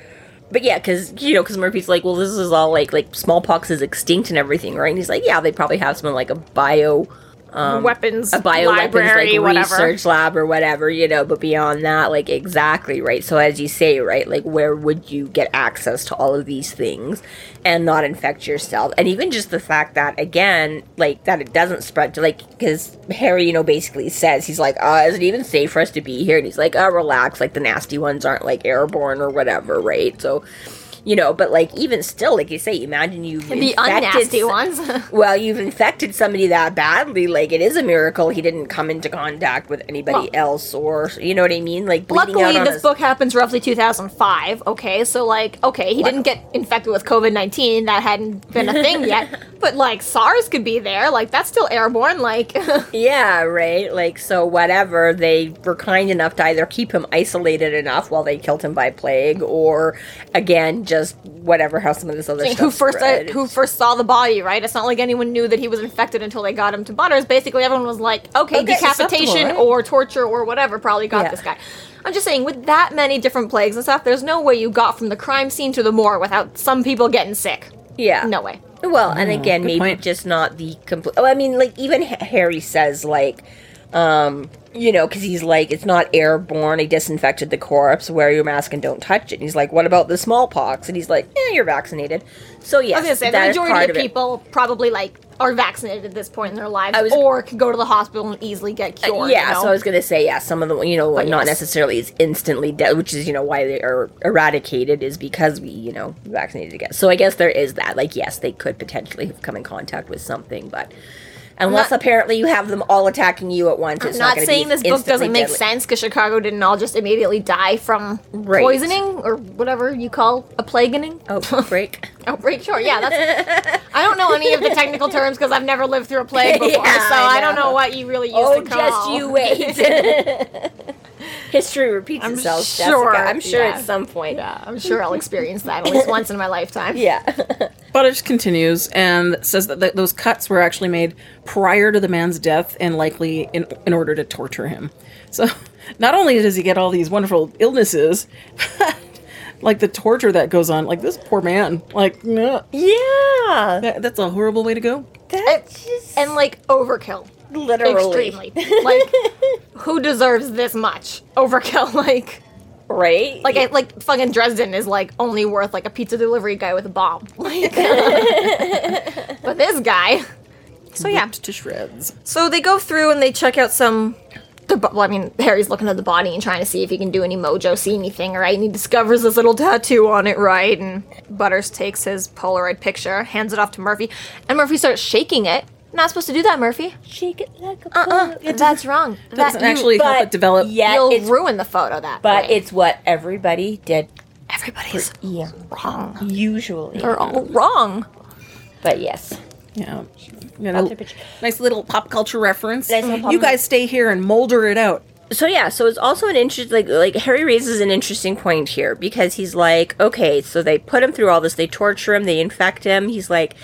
Speaker 4: But yeah, because you know, because Murphy's like, well, this is all like like smallpox is extinct and everything, right? And he's like, yeah, they probably have some like a bio
Speaker 3: weapons,
Speaker 4: a bio
Speaker 3: library,
Speaker 4: like
Speaker 3: whatever.
Speaker 4: research lab or whatever, you know. But beyond that, like exactly right. So as you say, right, like where would you get access to all of these things and not infect yourself? And even just the fact that again, like that it doesn't spread to like because Harry, you know, basically says he's like, uh, is it even safe for us to be here? And he's like, uh, relax, like the nasty ones aren't like airborne or whatever, right? So. You know, but like even still, like you say, imagine you've
Speaker 3: the
Speaker 4: infected
Speaker 3: unnasty ones.
Speaker 4: well, you've infected somebody that badly. Like it is a miracle he didn't come into contact with anybody
Speaker 3: Well-
Speaker 4: else, or you know what I mean. Like
Speaker 3: Luckily, this
Speaker 4: his-
Speaker 3: book happens roughly 2005. Okay, so like, okay, he didn't get infected with COVID 19. That hadn't been a thing yet. But like, SARS could be there. Like, that's still airborne. Like,
Speaker 4: Yeah, right. Like so, whatever. They were kind enough to either keep him isolated enough while they killed him by plague, or again, just whatever. How some of this other stuff.
Speaker 3: who first uh, who first saw the body? Right? It's not like anyone knew that he was infected until they got him to Butters. Basically, everyone was like, okay,
Speaker 4: Okay,
Speaker 3: decapitation
Speaker 2: right?
Speaker 3: or torture or whatever probably got
Speaker 4: Yeah.
Speaker 3: this guy. I'm just saying, with that many different plagues and stuff, there's no way you got from the crime scene to the morgue without some people getting sick.
Speaker 4: Yeah.
Speaker 3: No way.
Speaker 4: Well, and again,
Speaker 2: good
Speaker 4: maybe
Speaker 2: point.
Speaker 4: just not the complete. Oh, I mean, like even H- Harry says, like, um, you know, because he's like, it's not airborne. He disinfected the corpse. Wear your mask and don't touch it. And he's like, what about the smallpox? And he's like, yeah, you're vaccinated. So yes,
Speaker 3: I was gonna say
Speaker 4: that
Speaker 3: the majority
Speaker 4: part
Speaker 3: of people probably like are vaccinated at this point in their lives,
Speaker 4: was-
Speaker 3: or could go to the hospital and easily get cured.
Speaker 4: yeah,
Speaker 3: you know?
Speaker 4: so I was gonna say, yeah, some of the, you know, like not
Speaker 3: yes.
Speaker 4: necessarily is instantly dead, which is, you know, why they are eradicated is because we, you know, vaccinated again. So I guess there is that. Like, yes, they could potentially have come in contact with something, but unless
Speaker 3: not-
Speaker 4: apparently you have them all attacking you at once, it's
Speaker 3: I'm
Speaker 4: not,
Speaker 3: not saying this book doesn't make
Speaker 4: deadly.
Speaker 3: sense because Chicago didn't all just immediately die from
Speaker 4: Right.
Speaker 3: poisoning or whatever you call a plaguening.
Speaker 4: Oh, break.
Speaker 3: Outbreak, sure, yeah. That's. I don't know any of the technical terms because I've never lived through a plague before,
Speaker 4: Yeah,
Speaker 3: so
Speaker 4: I
Speaker 3: I, don't
Speaker 4: know.
Speaker 3: what you really use
Speaker 4: oh, just you wait. History repeats
Speaker 3: I'm
Speaker 4: itself,
Speaker 3: sure,
Speaker 4: Jessica. I'm sure
Speaker 3: yeah.
Speaker 4: at some point.
Speaker 3: Yeah, I'm sure I'll experience that at least once in my lifetime.
Speaker 4: Yeah.
Speaker 2: Butters continues and says that th- those cuts were actually made prior to the man's death and likely in, in order to torture him. So not only does he get all these wonderful illnesses, like the torture that goes on, like this poor man, like, no,
Speaker 4: yeah.
Speaker 2: that, that's a horrible way to go.
Speaker 4: That's just
Speaker 3: And like overkill.
Speaker 4: Literally.
Speaker 3: Extremely. Like, who deserves this much overkill? Like,
Speaker 4: Right?
Speaker 3: like, I, like fucking Dresden is like only worth like a pizza delivery guy with a bomb. Like, but this guy. So yeah,
Speaker 2: Ripped to shreds.
Speaker 3: so they go through and they check out some. The, bo- well, I mean, Harry's looking at the body and trying to see if he can do any mojo, see anything, right? And he discovers this little tattoo on it, right? And Butters takes his Polaroid picture, hands it off to Murphy, and Murphy starts shaking it. Not supposed to do that, Murphy.
Speaker 4: shake it like a
Speaker 3: Uh-uh, that's wrong.
Speaker 2: That Doesn't
Speaker 3: That you-
Speaker 2: actually help
Speaker 4: but-
Speaker 2: it develop.
Speaker 4: Yeah,
Speaker 3: you'll
Speaker 4: it's,
Speaker 3: ruin the photo that
Speaker 4: but
Speaker 3: way.
Speaker 4: it's what everybody did
Speaker 3: everybody's
Speaker 4: yeah,
Speaker 3: wrong.
Speaker 4: usually.
Speaker 3: They're all wrong.
Speaker 4: But yes.
Speaker 2: Yeah. You
Speaker 4: Pop
Speaker 2: know, nice little pop culture reference.
Speaker 4: Nice pop-
Speaker 2: You guys stay here and molder it out.
Speaker 4: so yeah, so it's also an interest like like Harry raises an interesting point here because he's like, okay, so they put him through all this, they torture him, they infect him. He's like,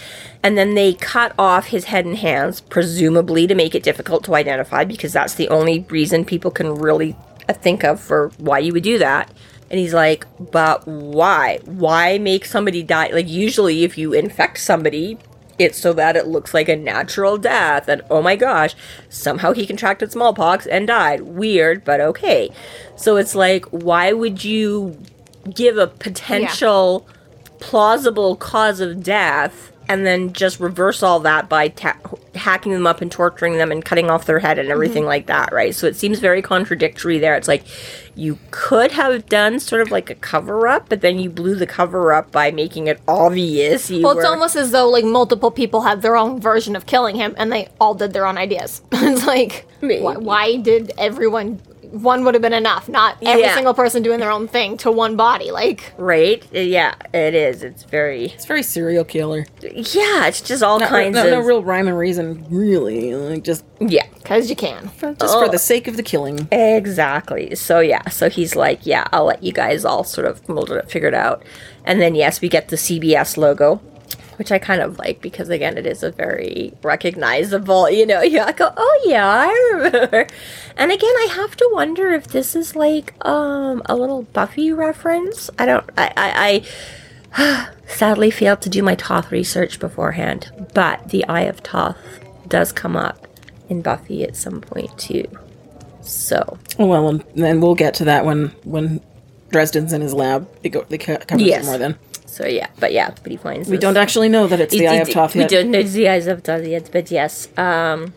Speaker 4: and then they cut off his head and hands, presumably to make it difficult to identify because that's the only reason people can really uh, think of for why you would do that. And he's like, but why? Why make somebody die? Like usually, if you infect somebody, it's so that it looks like a natural death. And oh my gosh, somehow he contracted smallpox and died. Weird, but okay. So it's like, why would you give a potential plausible cause of death and then just reverse all that by ta- hacking them up and torturing them and cutting off their head and everything mm-hmm. like that, right? So it seems very contradictory there. It's like you could have done sort of like a cover up, but then you blew the cover up by making it obvious.
Speaker 3: Well, it's
Speaker 4: were-
Speaker 3: almost as though like multiple people had their own version of killing him, and they all did their own ideas. it's like, why did everyone? One would have been enough. Not every
Speaker 4: Yeah.
Speaker 3: single person doing their own thing to one body. Like,
Speaker 4: right? Yeah, it is. It's very
Speaker 2: It's very serial killer.
Speaker 4: yeah. It's just all
Speaker 2: No,
Speaker 4: kinds
Speaker 2: no,
Speaker 4: of
Speaker 2: no real rhyme and reason, really. Like just,
Speaker 4: yeah.
Speaker 3: because you can.
Speaker 2: just for oh. the sake of the killing.
Speaker 4: Exactly. So yeah, so he's like, yeah, I'll let you guys all sort of mold it, figure it out, and then yes, we get the CBS logo, which I kind of like because again, it is a very recognizable. You know, yeah, I go, oh yeah, I remember. And again, I have to wonder if this is like um a little Buffy reference. I don't. I I. I sadly failed to do my Thoth research beforehand, but the Eye of Thoth does come up in Buffy at some point too. So
Speaker 2: well, and then we'll get to that when when Dresden's in his lab. They go. They co- cover
Speaker 4: Yes.
Speaker 2: it more then.
Speaker 4: So yeah, but yeah, but he finds
Speaker 2: We don't actually know that it's the Eye of Thoth
Speaker 4: We don't know the eyes of Thoth yet, but yes. Um,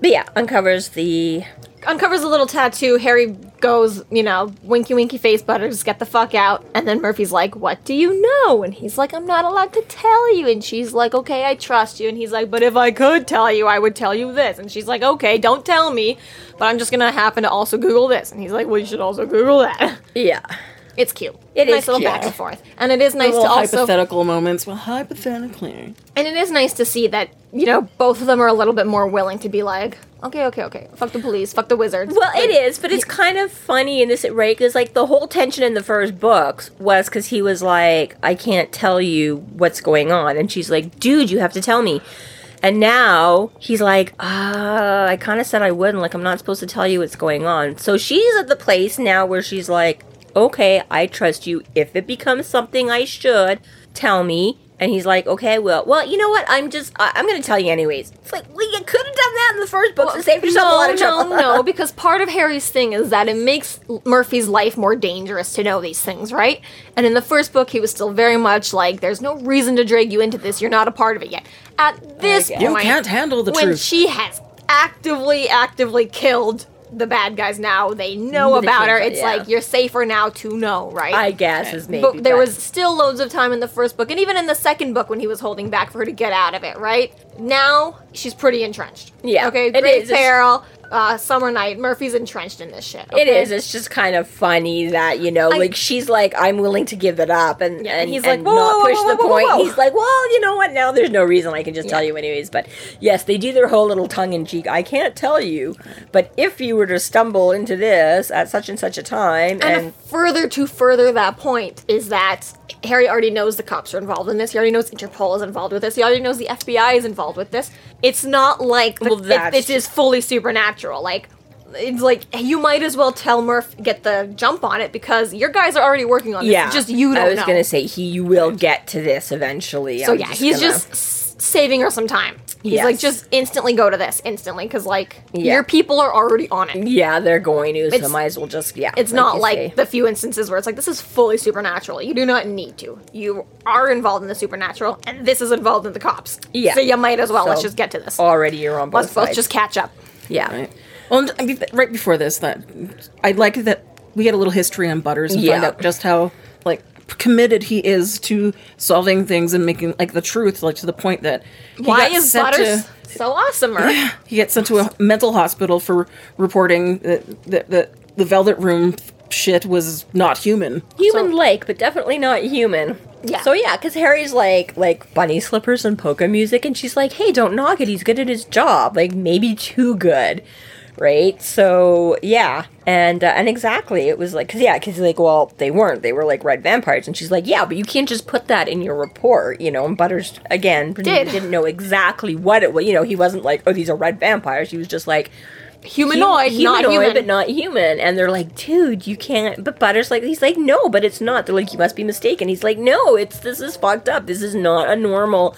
Speaker 4: but yeah, uncovers the
Speaker 3: Uncovers a little tattoo. Harry goes, you know, winky winky face, Butters, get the fuck out. And then Murphy's like, "What do you know?" And he's like, "I'm not allowed to tell you." And she's like, "Okay, I trust you." And he's like, "But if I could tell you, I would tell you this." And she's like, "Okay, don't tell me, but I'm just gonna happen to also Google this." And he's like, "Well, you should also Google that."
Speaker 4: yeah.
Speaker 3: It's cute.
Speaker 4: It
Speaker 3: nice
Speaker 4: is
Speaker 3: little
Speaker 4: cute.
Speaker 3: back and forth, and it is nice
Speaker 2: Little
Speaker 3: to also
Speaker 2: hypothetical moments. Well, hypothetically.
Speaker 3: And it is nice to see that, you know, both of them are a little bit more willing to be like, okay, okay, okay, fuck the police, fuck the wizards.
Speaker 4: Well, it is, but it's kind of funny in this, right? Because like the whole tension in the first books was because he was like, "I can't tell you what's going on," and she's like, "Dude, you have to tell me." And now he's like, uh, I kind of said I wouldn't. Like, I'm not supposed to tell you what's going on. So she's at the place now where she's like, okay, I trust you. If it becomes something I should, tell me. And he's like, okay, well, well, you know what? I'm just, I- I'm going to tell you anyways. It's like, well, you could have done that in the first book to save yourself a lot of trouble.
Speaker 3: no, no, because part of Harry's thing is that it makes Murphy's life more dangerous to know these things, right? And in the first book, he was still very much like, there's no reason to drag you into this. You're not a part of it yet. At this point,
Speaker 2: You can't handle the
Speaker 3: when
Speaker 2: truth.
Speaker 3: she has actively, actively killed the bad guys now, they know
Speaker 4: They
Speaker 3: about her. It's
Speaker 4: yeah.
Speaker 3: like, you're safer now to know, right?
Speaker 4: I guess is maybe.
Speaker 3: but there was still loads of time in the first book, and even in the second book when he was holding back for her to get out of it, right? Now she's pretty entrenched.
Speaker 4: Yeah,
Speaker 3: Okay.
Speaker 4: it Grave
Speaker 3: Peril, uh, Summer Knight. Murphy's entrenched in this shit.
Speaker 4: It
Speaker 3: okay?
Speaker 4: is. It's just kind of funny that you know,
Speaker 3: I-
Speaker 4: like she's like, I'm willing to give it up, and
Speaker 3: Yeah,
Speaker 4: and
Speaker 3: he's
Speaker 4: and
Speaker 3: like, whoa,
Speaker 4: not
Speaker 3: whoa,
Speaker 4: push
Speaker 3: whoa,
Speaker 4: the point. He's like, well, you know what? Now there's no reason. I can just tell you anyways. But yes, they do their whole little tongue in cheek. I can't tell you, but if you were to stumble into this at such and such a time,
Speaker 3: And,
Speaker 4: and,
Speaker 3: further to further that point is that Harry already knows the cops are involved in this. He already knows Interpol is involved with this. He already knows the FBI is involved with this. It's not like the,
Speaker 4: Well,
Speaker 3: it- this is fully supernatural. Like it's like you might as well tell Murph get the jump on it because your guys are already working on this.
Speaker 4: yeah,
Speaker 3: just you don't
Speaker 4: I was
Speaker 3: know.
Speaker 4: gonna say he you will get to this eventually.
Speaker 3: So
Speaker 4: I'm
Speaker 3: yeah, he's
Speaker 4: gonna-
Speaker 3: just s- saving her some time. He's
Speaker 4: Yes.
Speaker 3: like, just instantly go to this instantly because like
Speaker 4: Yeah.
Speaker 3: your people are already on it.
Speaker 4: yeah, they're going to. So might as well just yeah.
Speaker 3: It's not like
Speaker 4: say.
Speaker 3: the few instances where it's like this is fully supernatural. You do not need to. You are involved in the supernatural, and this is involved in the cops.
Speaker 4: Yeah.
Speaker 3: So you might as well. let's just get to this.
Speaker 4: already you're on both
Speaker 3: Let's
Speaker 4: sides.
Speaker 3: just catch up.
Speaker 4: Yeah.
Speaker 2: Right. Well, and, mean, right before this, that I like that we get a little history on Butters and find out just how like committed he is to solving things and making like the truth, like to the point that
Speaker 3: Why is Butters
Speaker 2: to-
Speaker 3: so awesome? Or
Speaker 2: he gets sent to a mental hospital for reporting that that, that the Velvet Room shit was not human.
Speaker 4: human
Speaker 3: So-
Speaker 4: like, but definitely not human.
Speaker 3: Yeah.
Speaker 4: So yeah, because Harry's like like bunny slippers and polka music, and she's like, "Hey, don't knock it. He's good at his job. Like maybe too good." Right. So yeah, and uh, and exactly, it was like, cause yeah, cause like, well, they weren't. They were like red vampires, and she's like, yeah, but you can't just put that in your report, you know. And Butters again
Speaker 3: Did.
Speaker 4: didn't know exactly what it was. You know, he wasn't like, oh, these are red vampires. He was just like,
Speaker 3: humanoid,
Speaker 4: Hu-
Speaker 3: not human.
Speaker 4: but not human. And they're like, dude, you can't. But Butter's like, he's like, no, but it's not. They're like, you must be mistaken. He's like, no, it's this is fucked up. This is not a normal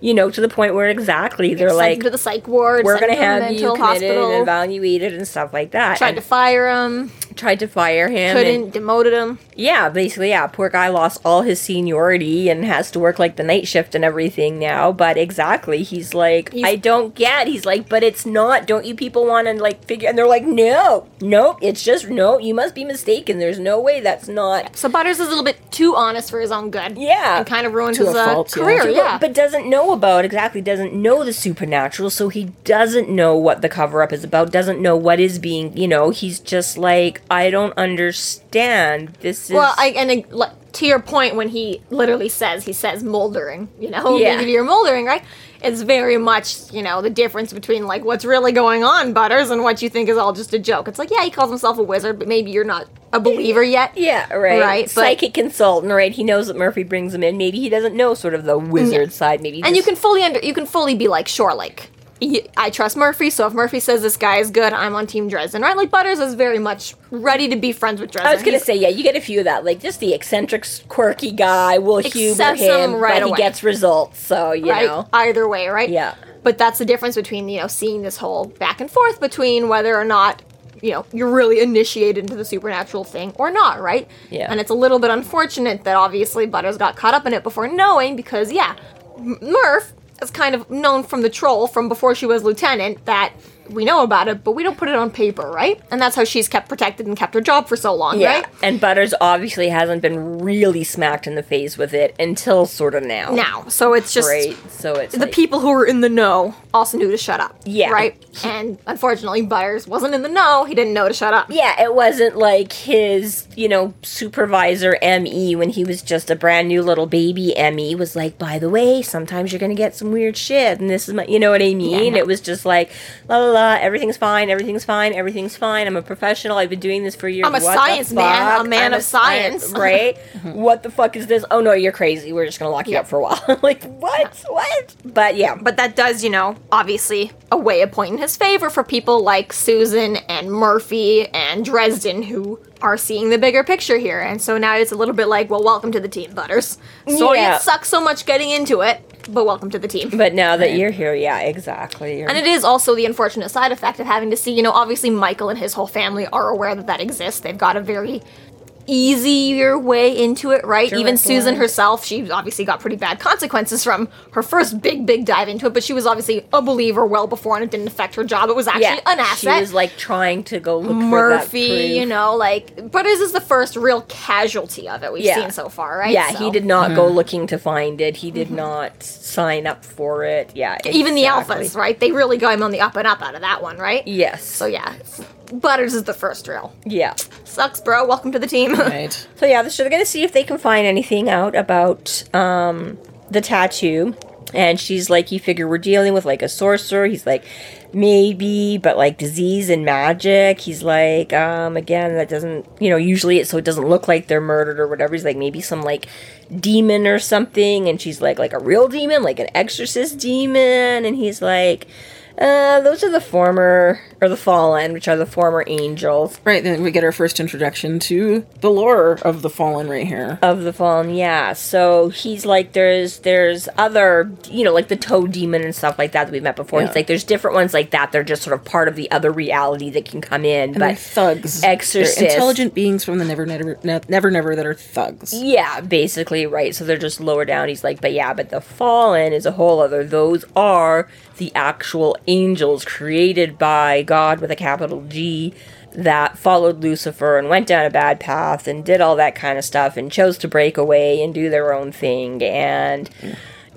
Speaker 4: you know, to the point where exactly they're
Speaker 3: Sent
Speaker 4: like,
Speaker 3: him to the psych ward.
Speaker 4: we're
Speaker 3: sent
Speaker 4: going to have
Speaker 3: the
Speaker 4: you
Speaker 3: mental
Speaker 4: committed
Speaker 3: hospital.
Speaker 4: and evaluated and stuff like that.
Speaker 3: Tried
Speaker 4: and
Speaker 3: to fire him.
Speaker 4: tried to fire him.
Speaker 3: Couldn't. Demoted him.
Speaker 4: yeah, basically, yeah. Poor guy lost all his seniority and has to work like the night shift and everything now. But exactly, he's like,
Speaker 3: He's-
Speaker 4: I don't get. He's like, but it's not. Don't you people want to like figure? And they're like, no, nope. It's just no. You must be mistaken. There's no way that's not.
Speaker 3: So Butters is a little bit too honest for his own good.
Speaker 4: Yeah.
Speaker 3: And kind of ruined
Speaker 2: To
Speaker 3: his
Speaker 2: a
Speaker 3: uh,
Speaker 2: fault, yeah.
Speaker 3: career.
Speaker 2: To
Speaker 3: Yeah.
Speaker 4: But doesn't know about exactly doesn't know the supernatural, so he doesn't know what the cover up is about. Doesn't know what is being. You know, he's just like, I don't understand. This is
Speaker 3: Well, I and to your point, when he literally says he says moldering, you know,
Speaker 4: Yeah.
Speaker 3: you're moldering, right? It's very much you know the difference between like what's really going on, Butters, and what you think is all just a joke. It's like yeah, he calls himself a wizard, but maybe you're not a believer yet.
Speaker 4: Yeah, right.
Speaker 3: Right, but-
Speaker 4: Psychic consultant, right? He knows that Murphy brings him in. Maybe he doesn't know sort of the wizard side. Maybe,
Speaker 3: And you can fully under you can fully be like sure, like I trust Murphy, so if Murphy says this guy is good, I'm on Team Dresden, right? Like Butters is very much ready to be friends with Dresden.
Speaker 4: I was gonna
Speaker 3: He's-
Speaker 4: say, yeah, you get a few of that, like just the eccentric, quirky guy will humor
Speaker 3: him
Speaker 4: him,
Speaker 3: right
Speaker 4: but
Speaker 3: away.
Speaker 4: he gets results. So you
Speaker 3: right?
Speaker 4: know,
Speaker 3: Either way, right?
Speaker 4: Yeah.
Speaker 3: But that's the difference between, you know, seeing this whole back and forth between whether or not, you know, you're really initiated into the supernatural thing or not, right?
Speaker 4: Yeah.
Speaker 3: And it's a little bit unfortunate that obviously Butters got caught up in it before knowing because, yeah, M- Murph is kind of known from the troll from before she was lieutenant that we know about it, but we don't put it on paper, right? And that's how she's kept protected and kept her job for so long,
Speaker 4: yeah.
Speaker 3: right?
Speaker 4: And Butters obviously hasn't been really smacked in the face with it until sort of now.
Speaker 3: Now, so it's just
Speaker 4: right? So it's
Speaker 3: the
Speaker 4: like-
Speaker 3: people who were in the know also knew to shut up.
Speaker 4: Yeah.
Speaker 3: Right? And unfortunately, Butters wasn't in the know. He didn't know to shut up.
Speaker 4: Yeah, it wasn't like his, you know, supervisor ME when he was just a brand new little baby ME was like, by the way, sometimes you're gonna get some weird shit, and this is my, you know what I mean?
Speaker 3: no.
Speaker 4: It was just like, la la la, everything's fine, everything's fine, everything's fine. I'm a professional. I've been doing this for years.
Speaker 3: I'm a
Speaker 4: What
Speaker 3: science man, a man
Speaker 4: I'm
Speaker 3: of science."
Speaker 4: right? what the fuck is this? Oh no, you're crazy. We're just gonna lock you
Speaker 3: Yeah.
Speaker 4: up for a while. like what? What? But yeah,
Speaker 3: But that does, you know, obviously a way of point in his favor for people like Susan and Murphy and Dresden who are seeing the bigger picture here. And so now it's a little bit like, well, welcome to the team, Butters. Sorry
Speaker 4: Yeah.
Speaker 3: it sucks so much getting into it, but welcome to the team.
Speaker 4: but now that you're here, yeah, exactly. You're-
Speaker 3: And it is also the unfortunate side effect of having to see, you know, obviously Michael and his whole family are aware that that exists. They've got a very easier way into it, right? Even Susan
Speaker 4: line.
Speaker 3: herself, she obviously got pretty bad consequences from her first big, big dive into it, but she was obviously a believer well before and it didn't affect her job. It was actually
Speaker 4: yeah,
Speaker 3: an asset.
Speaker 4: She was like trying to go look
Speaker 3: Murphy,
Speaker 4: for that
Speaker 3: you know, like, but this is the first real casualty of it we've
Speaker 4: Yeah.
Speaker 3: seen so far, right?
Speaker 4: Yeah,
Speaker 3: So-
Speaker 4: he did not go mm-hmm. looking to find it. He did mm-hmm. not sign up for it. Yeah,
Speaker 3: Even the alphas, right? They really got him on the up and up out of that one, right?
Speaker 4: Yes.
Speaker 3: So yeah, Butters is the first drill.
Speaker 4: yeah.
Speaker 3: Sucks, bro. Welcome to the team.
Speaker 2: Right.
Speaker 4: So yeah, so they're gonna see if they can find anything out about um the tattoo. And she's like, you figure we're dealing with like a sorcerer. He's like, maybe, but like disease and magic. He's like, um, again, that doesn't, you know, usually it so it doesn't look like they're murdered or whatever. He's like, maybe some like demon or something. And she's like, like a real demon, like an exorcist demon. And he's like, uh, those are the former or the fallen, which are the former angels.
Speaker 2: Right, then we get our first introduction to the lore of the Fallen right here.
Speaker 4: of the fallen yeah so he's like there's there's other you know like the toad demon and stuff like that that we've met before
Speaker 2: Yeah.
Speaker 4: he's like there's different ones like that they're just sort of part of the other reality that can come in
Speaker 2: And
Speaker 4: but
Speaker 2: thugs.
Speaker 4: exorcists.
Speaker 2: They're intelligent beings from the Never Never ne- Never Never that are thugs.
Speaker 4: yeah basically right so they're just lower down he's like but yeah but the fallen is a whole other those are the actual angels created by god with a capital g that followed Lucifer and went down a bad path and did all that kind of stuff and chose to break away and do their own thing. And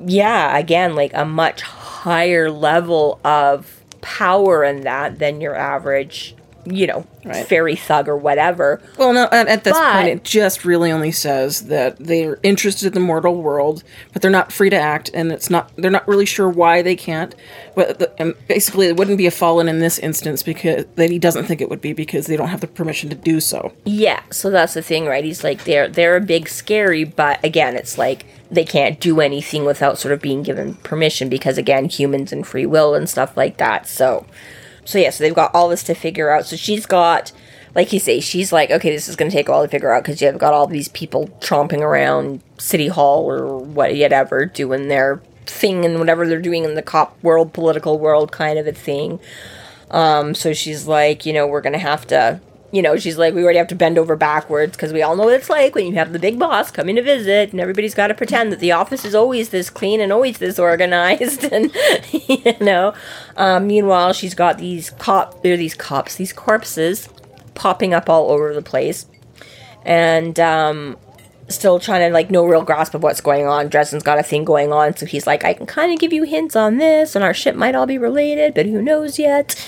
Speaker 4: yeah, again, like a much higher level of power in that than your average, you know,
Speaker 2: Right.
Speaker 4: fairy thug or whatever.
Speaker 2: Well, no, at, at this
Speaker 4: But-
Speaker 2: point, it just really only says that they're interested in the mortal world, but they're not free to act, and it's not. They're not really sure why they can't. But the, and basically, it wouldn't be a fallen in this instance because that he doesn't think it would be because they don't have the permission to do so.
Speaker 4: Yeah, so that's the thing, right? He's like they're they're a big scary, but again, it's like they can't do anything without sort of being given permission because again, humans and free will and stuff like that. So so yeah, so they've got all this to figure out. So she's got like you say, she's like, okay, this is going to take a while to figure out because you've got all these people tromping around City Hall or whatever doing their thing and whatever they're doing in the cop world, political world, kind of a thing. Um, so she's like, you know, we're gonna have to, you know, she's like, we already have to bend over backwards because we all know what it's like when you have the big boss coming to visit, and everybody's got to pretend that the office is always this clean and always this organized, and you know. Um, meanwhile, she's got these cop, there are these cops, these corpses, popping up all over the place, and um, still trying to like no real grasp of what's going on. Dresden's got a thing going on, so he's like, I can kind of give you hints on this, and our ship might all be related, but who knows yet?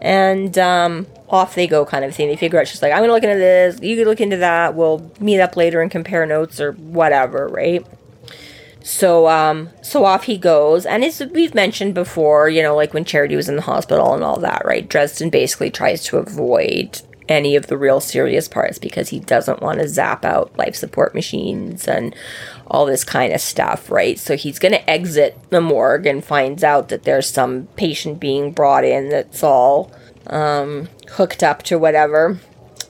Speaker 4: And um, off they go, kind of thing. They figure out she's like, I'm gonna look into this. You can look into that. We'll meet up later and compare notes or whatever, right? So um so off he goes and as we've mentioned before, you know, like when Charity was in the hospital and all that, right? Dresden basically tries to avoid any of the real serious parts because he doesn't want to zap out life support machines and all this kind of stuff, right? So he's going to exit the morgue and finds out that there's some patient being brought in that's all um, hooked up to whatever.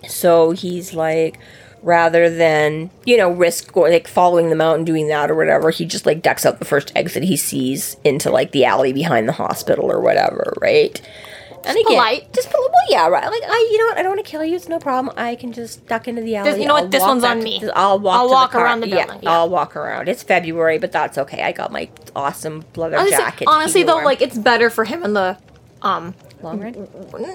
Speaker 4: So he's like, rather than you know risk going like following them out and doing that or whatever, he just like ducks out the first exit he sees into like the alley behind the hospital or whatever, right? And again,
Speaker 3: polite.
Speaker 4: just pol- well, yeah, right. Like I, you know what? I don't want to kill you. It's no problem. I can just duck into the alley.
Speaker 3: you know what?
Speaker 4: I'll
Speaker 3: This one's on
Speaker 4: to-
Speaker 3: me.
Speaker 4: I'll walk.
Speaker 3: I'll walk
Speaker 4: the
Speaker 3: around the
Speaker 4: Yeah,
Speaker 3: building, yeah.
Speaker 4: I'll walk around. It's February, but that's okay. I got my awesome leather
Speaker 3: Honestly,
Speaker 4: jacket.
Speaker 3: honestly though,
Speaker 4: warm.
Speaker 3: like it's better for him in the um
Speaker 4: long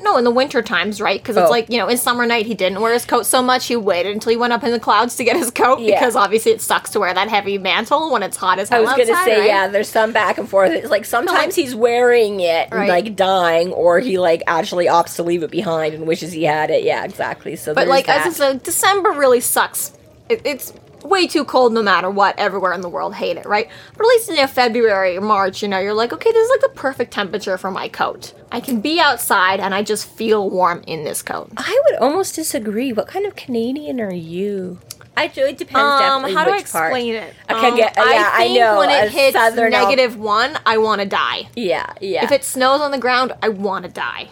Speaker 3: no in the winter times, right? Because it's
Speaker 4: Oh.
Speaker 3: like you know in Summer Knight he didn't wear his coat so much. He waited until he went up in the clouds to get his coat
Speaker 4: Yeah.
Speaker 3: because obviously it sucks to wear that heavy mantle when it's hot as hell.
Speaker 4: I was gonna say,
Speaker 3: right?
Speaker 4: yeah, there's some back and forth. It's like sometimes he's wearing it and
Speaker 3: Right.
Speaker 4: like dying, or he like actually opts to leave it behind and wishes he had it. Yeah, exactly. So,
Speaker 3: But like
Speaker 4: that.
Speaker 3: as I said, December really sucks. It, it's way too cold no matter what. Everywhere in the world hate it, right? But at least in you know, February or March, you know, you're like, okay, this is like the perfect temperature for my coat. I can be outside and I just feel warm in this coat.
Speaker 4: I would almost disagree. What kind of Canadian are you? I it depends
Speaker 3: Um, how do I
Speaker 4: which part.
Speaker 3: explain it?
Speaker 4: Okay,
Speaker 3: Um,
Speaker 4: yeah, I
Speaker 3: think
Speaker 4: know,
Speaker 3: when it hits negative one, I want to die.
Speaker 4: Yeah, yeah.
Speaker 3: If it snows on the ground, I want to die.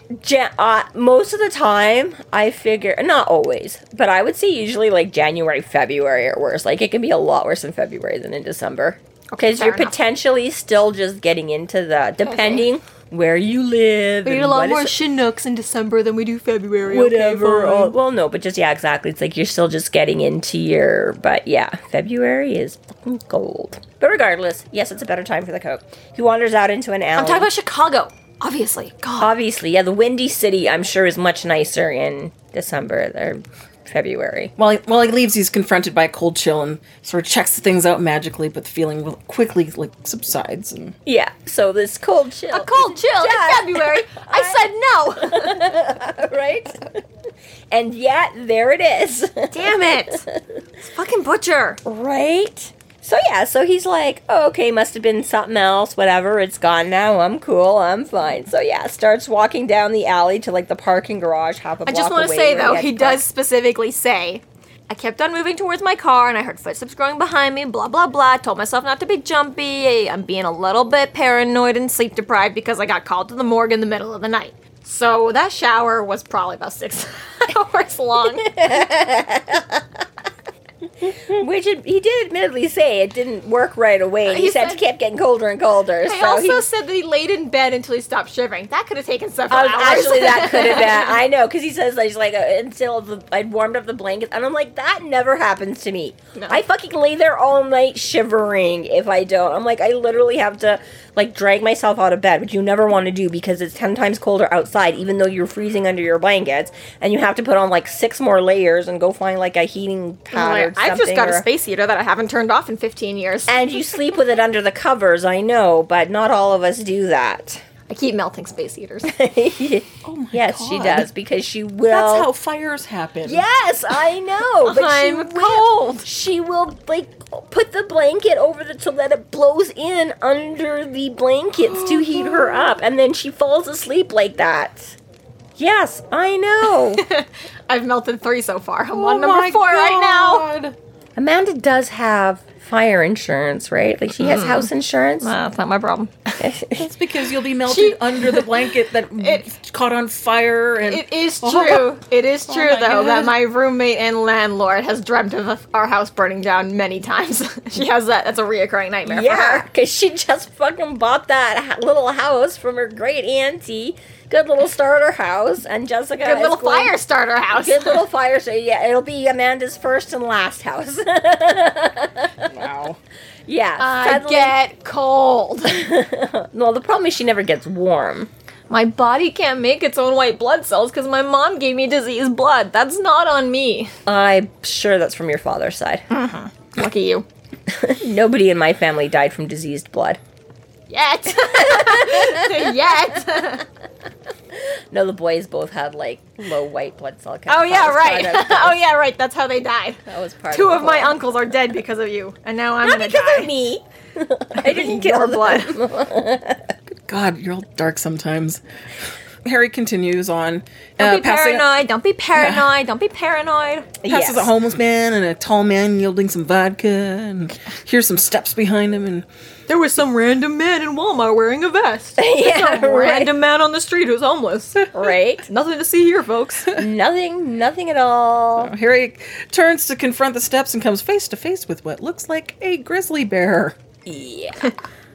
Speaker 4: Uh, most of the time, I figure not always, but I would say usually like January, February or worse. Like it can be a lot worse in February than in December because
Speaker 3: fair
Speaker 4: you're
Speaker 3: enough.
Speaker 4: potentially still just getting into the depending where you live.
Speaker 3: We need a lot more
Speaker 4: is-
Speaker 3: Chinooks in December than we do February.
Speaker 4: whatever.
Speaker 3: Okay,
Speaker 4: oh, well, no, but just yeah, exactly. It's like you're still just getting into your. But yeah, February is fucking gold. But regardless, yes, it's a better time for the coat. He wanders out into an alley.
Speaker 3: I'm talking about Chicago, obviously. God.
Speaker 4: Obviously, yeah, the windy city. I'm sure is much nicer in December or February.
Speaker 2: While he, while he leaves, he's confronted by a cold chill and sort of checks things out magically, but the feeling will quickly like subsides. And
Speaker 4: Yeah. So this cold chill.
Speaker 3: A cold chill
Speaker 4: Yeah.
Speaker 3: in February. I said no.
Speaker 4: right? and yet there it is.
Speaker 3: Damn it. It's fucking butcher.
Speaker 4: Right? So yeah, so he's like, oh, okay, must have been something else, whatever, it's gone now, I'm cool, I'm fine. So yeah, starts walking down the alley to like the parking garage, half a
Speaker 3: I
Speaker 4: block away.
Speaker 3: I just want to say though, he
Speaker 4: park.
Speaker 3: does specifically say, I kept on moving towards my car and I heard footsteps growing behind me, blah blah blah. Told myself not to be jumpy. I'm being a little bit paranoid and sleep deprived because I got called to the morgue in the middle of the night. So that shower was probably about six hours long.
Speaker 4: Which it, he did admittedly say it didn't work right away. He,
Speaker 3: He
Speaker 4: said,
Speaker 3: said-
Speaker 4: it kept getting colder and colder.
Speaker 3: I
Speaker 4: so
Speaker 3: also
Speaker 4: he,
Speaker 3: said that he laid in bed until he stopped shivering. That could have taken several
Speaker 4: was,
Speaker 3: hours.
Speaker 4: actually, that could have been. I know, because he says like, he's like uh, until the, I'd warmed up the blankets, and I'm like, that never happens to me.
Speaker 3: No.
Speaker 4: I fucking lay there all night shivering if I don't. I'm like, I literally have to like drag myself out of bed, which you never want to do because it's ten times colder outside, even though you're freezing under your blankets, and you have to put on like six more layers and go find like a heating pad or something.
Speaker 3: I've just got
Speaker 4: or-
Speaker 3: a space heater that I haven't turned off in 15 years.
Speaker 4: And you sleep with it under the covers, I know, but not all of us do that.
Speaker 3: I keep melting space heaters.
Speaker 2: oh my
Speaker 4: yes, she does because she will.
Speaker 2: That's how fires happen.
Speaker 4: Yes, I know. But she
Speaker 3: I'm
Speaker 4: will,
Speaker 3: cold.
Speaker 4: She will like put the blanket over the so that it blows in under the blankets to heat her up, and then she falls asleep like that. Yes, I know.
Speaker 3: I've melted three so far. I'm
Speaker 2: Oh
Speaker 3: on number
Speaker 2: my
Speaker 3: four right now.
Speaker 4: Amanda does have fire insurance, right? Like she has
Speaker 3: Mm-hmm.
Speaker 4: house insurance.
Speaker 3: Uh, that's not my problem.
Speaker 2: That's because you'll be melted
Speaker 3: She-
Speaker 2: under the blanket that
Speaker 3: It-
Speaker 2: caught on fire and
Speaker 3: It is
Speaker 2: Oh.
Speaker 3: true. It is true,
Speaker 2: my
Speaker 3: though, that my roommate and landlord has dreamt of our house burning down many times. she has that. That's a reoccurring nightmare for
Speaker 4: Yeah,
Speaker 3: her.
Speaker 4: because she just fucking bought that little house from her great auntie. Good little starter house, and Jessica.
Speaker 3: Good little
Speaker 4: going-
Speaker 3: fire starter house.
Speaker 4: Good little fire. So yeah, it'll be Amanda's first and last house.
Speaker 2: wow.
Speaker 4: yeah.
Speaker 3: I
Speaker 4: suddenly-
Speaker 3: get cold.
Speaker 4: Well, the problem is she never gets warm.
Speaker 3: my body can't make its own white blood cells because my mom gave me diseased blood. That's not on me.
Speaker 4: I'm sure that's from your father's side. Mm-hmm.
Speaker 3: Lucky you.
Speaker 4: Nobody in my family died from diseased blood.
Speaker 3: Yet. Yet.
Speaker 4: No, the boys both had like low white blood cell count.
Speaker 3: Oh yeah, right. oh yeah, right. That's how they died.
Speaker 4: that was part
Speaker 3: Two
Speaker 4: the
Speaker 3: of my uncles are dead because of you, and now I'm
Speaker 4: Not
Speaker 3: gonna
Speaker 4: because
Speaker 3: die.
Speaker 4: of me. I didn't kill
Speaker 3: More
Speaker 4: them.
Speaker 3: blood.
Speaker 2: God, you're all dark sometimes. Harry continues on,
Speaker 3: Don't
Speaker 2: uh,
Speaker 3: be
Speaker 2: passing,
Speaker 3: paranoid. Don't be paranoid. Don't be paranoid.
Speaker 2: passes
Speaker 4: Yes.
Speaker 2: a homeless man and a tall man yielding some vodka, and hears some steps behind him, and
Speaker 3: There was some random man in Walmart wearing a vest.
Speaker 4: Yeah,
Speaker 3: some
Speaker 4: right.
Speaker 3: random man on the street who's homeless.
Speaker 4: Right?
Speaker 3: Nothing to see here, folks.
Speaker 4: nothing, nothing at all.
Speaker 2: Harry turns to confront the steps and comes face to face with what looks like a grizzly bear.
Speaker 4: Yeah.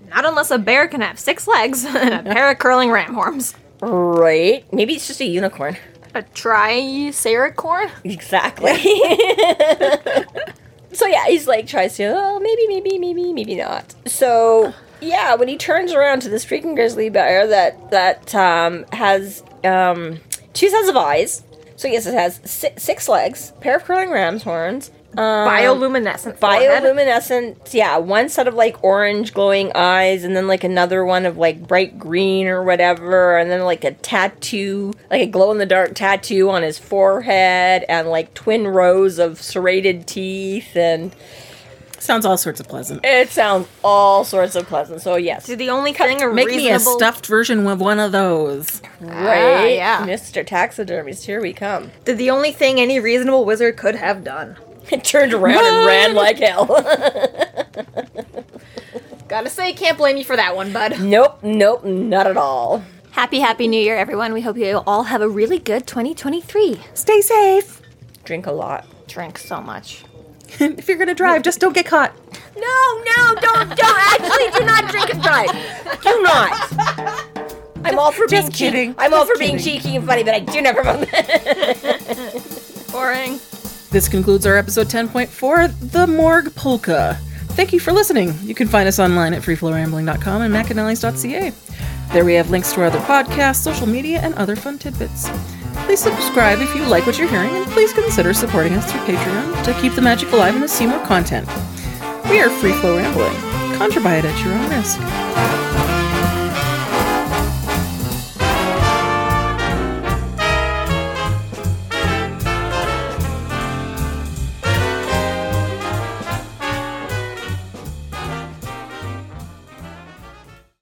Speaker 3: Not unless a bear can have six legs and a pair of curling ram horns.
Speaker 4: Right? Maybe it's just a unicorn.
Speaker 3: A triceracorn?
Speaker 4: Exactly. So yeah, he's like tries to, oh, maybe, maybe, maybe, maybe not. So yeah, when he turns around to this freaking grizzly bear that that um, has um, two sets of eyes. So yes, it has si- six legs, pair of curling ram's horns, um,
Speaker 3: Bioluminescent. forehead.
Speaker 4: bioluminescent yeah one set of like orange glowing eyes and then like another one of like bright green or whatever and then like a tattoo like a glow in the dark tattoo on his forehead and like twin rows of serrated teeth and
Speaker 2: Sounds all sorts of pleasant.
Speaker 4: it sounds all sorts of pleasant so yes
Speaker 3: Dude, the only thing a
Speaker 2: Make me a stuffed version of one of those.
Speaker 4: right
Speaker 3: Ah, yeah.
Speaker 4: mr taxidermist here we come
Speaker 3: Did the only thing any reasonable wizard could have done.
Speaker 4: it turned around and ran like hell
Speaker 3: Gotta say, can't blame you for that one, bud.
Speaker 4: nope nope not at all
Speaker 3: Happy, happy New Year, everyone. We hope you all have a really good 2023.
Speaker 2: Stay safe.
Speaker 4: drink a lot
Speaker 3: Drink so much.
Speaker 2: if you're gonna drive, just don't get caught.
Speaker 4: No, no, don't, don't. Actually, do not drink and drive. Do not. I'm all for being
Speaker 2: just
Speaker 4: cheeky.
Speaker 2: kidding.
Speaker 4: I'm all
Speaker 2: Just
Speaker 4: for being cheeky and funny, but I do never vote.
Speaker 3: Boring.
Speaker 2: This concludes our episode 10.4, The Morgue Polka. Thank you for listening. You can find us online at freeflowrambling.com and macanellis.ca. There we have links to our other podcasts, social media, and other fun tidbits. Please subscribe if you like what you're hearing, and please consider supporting us through Patreon to keep the magic alive and to see more content. We are Free Flow Rambling. Contribute at your own risk.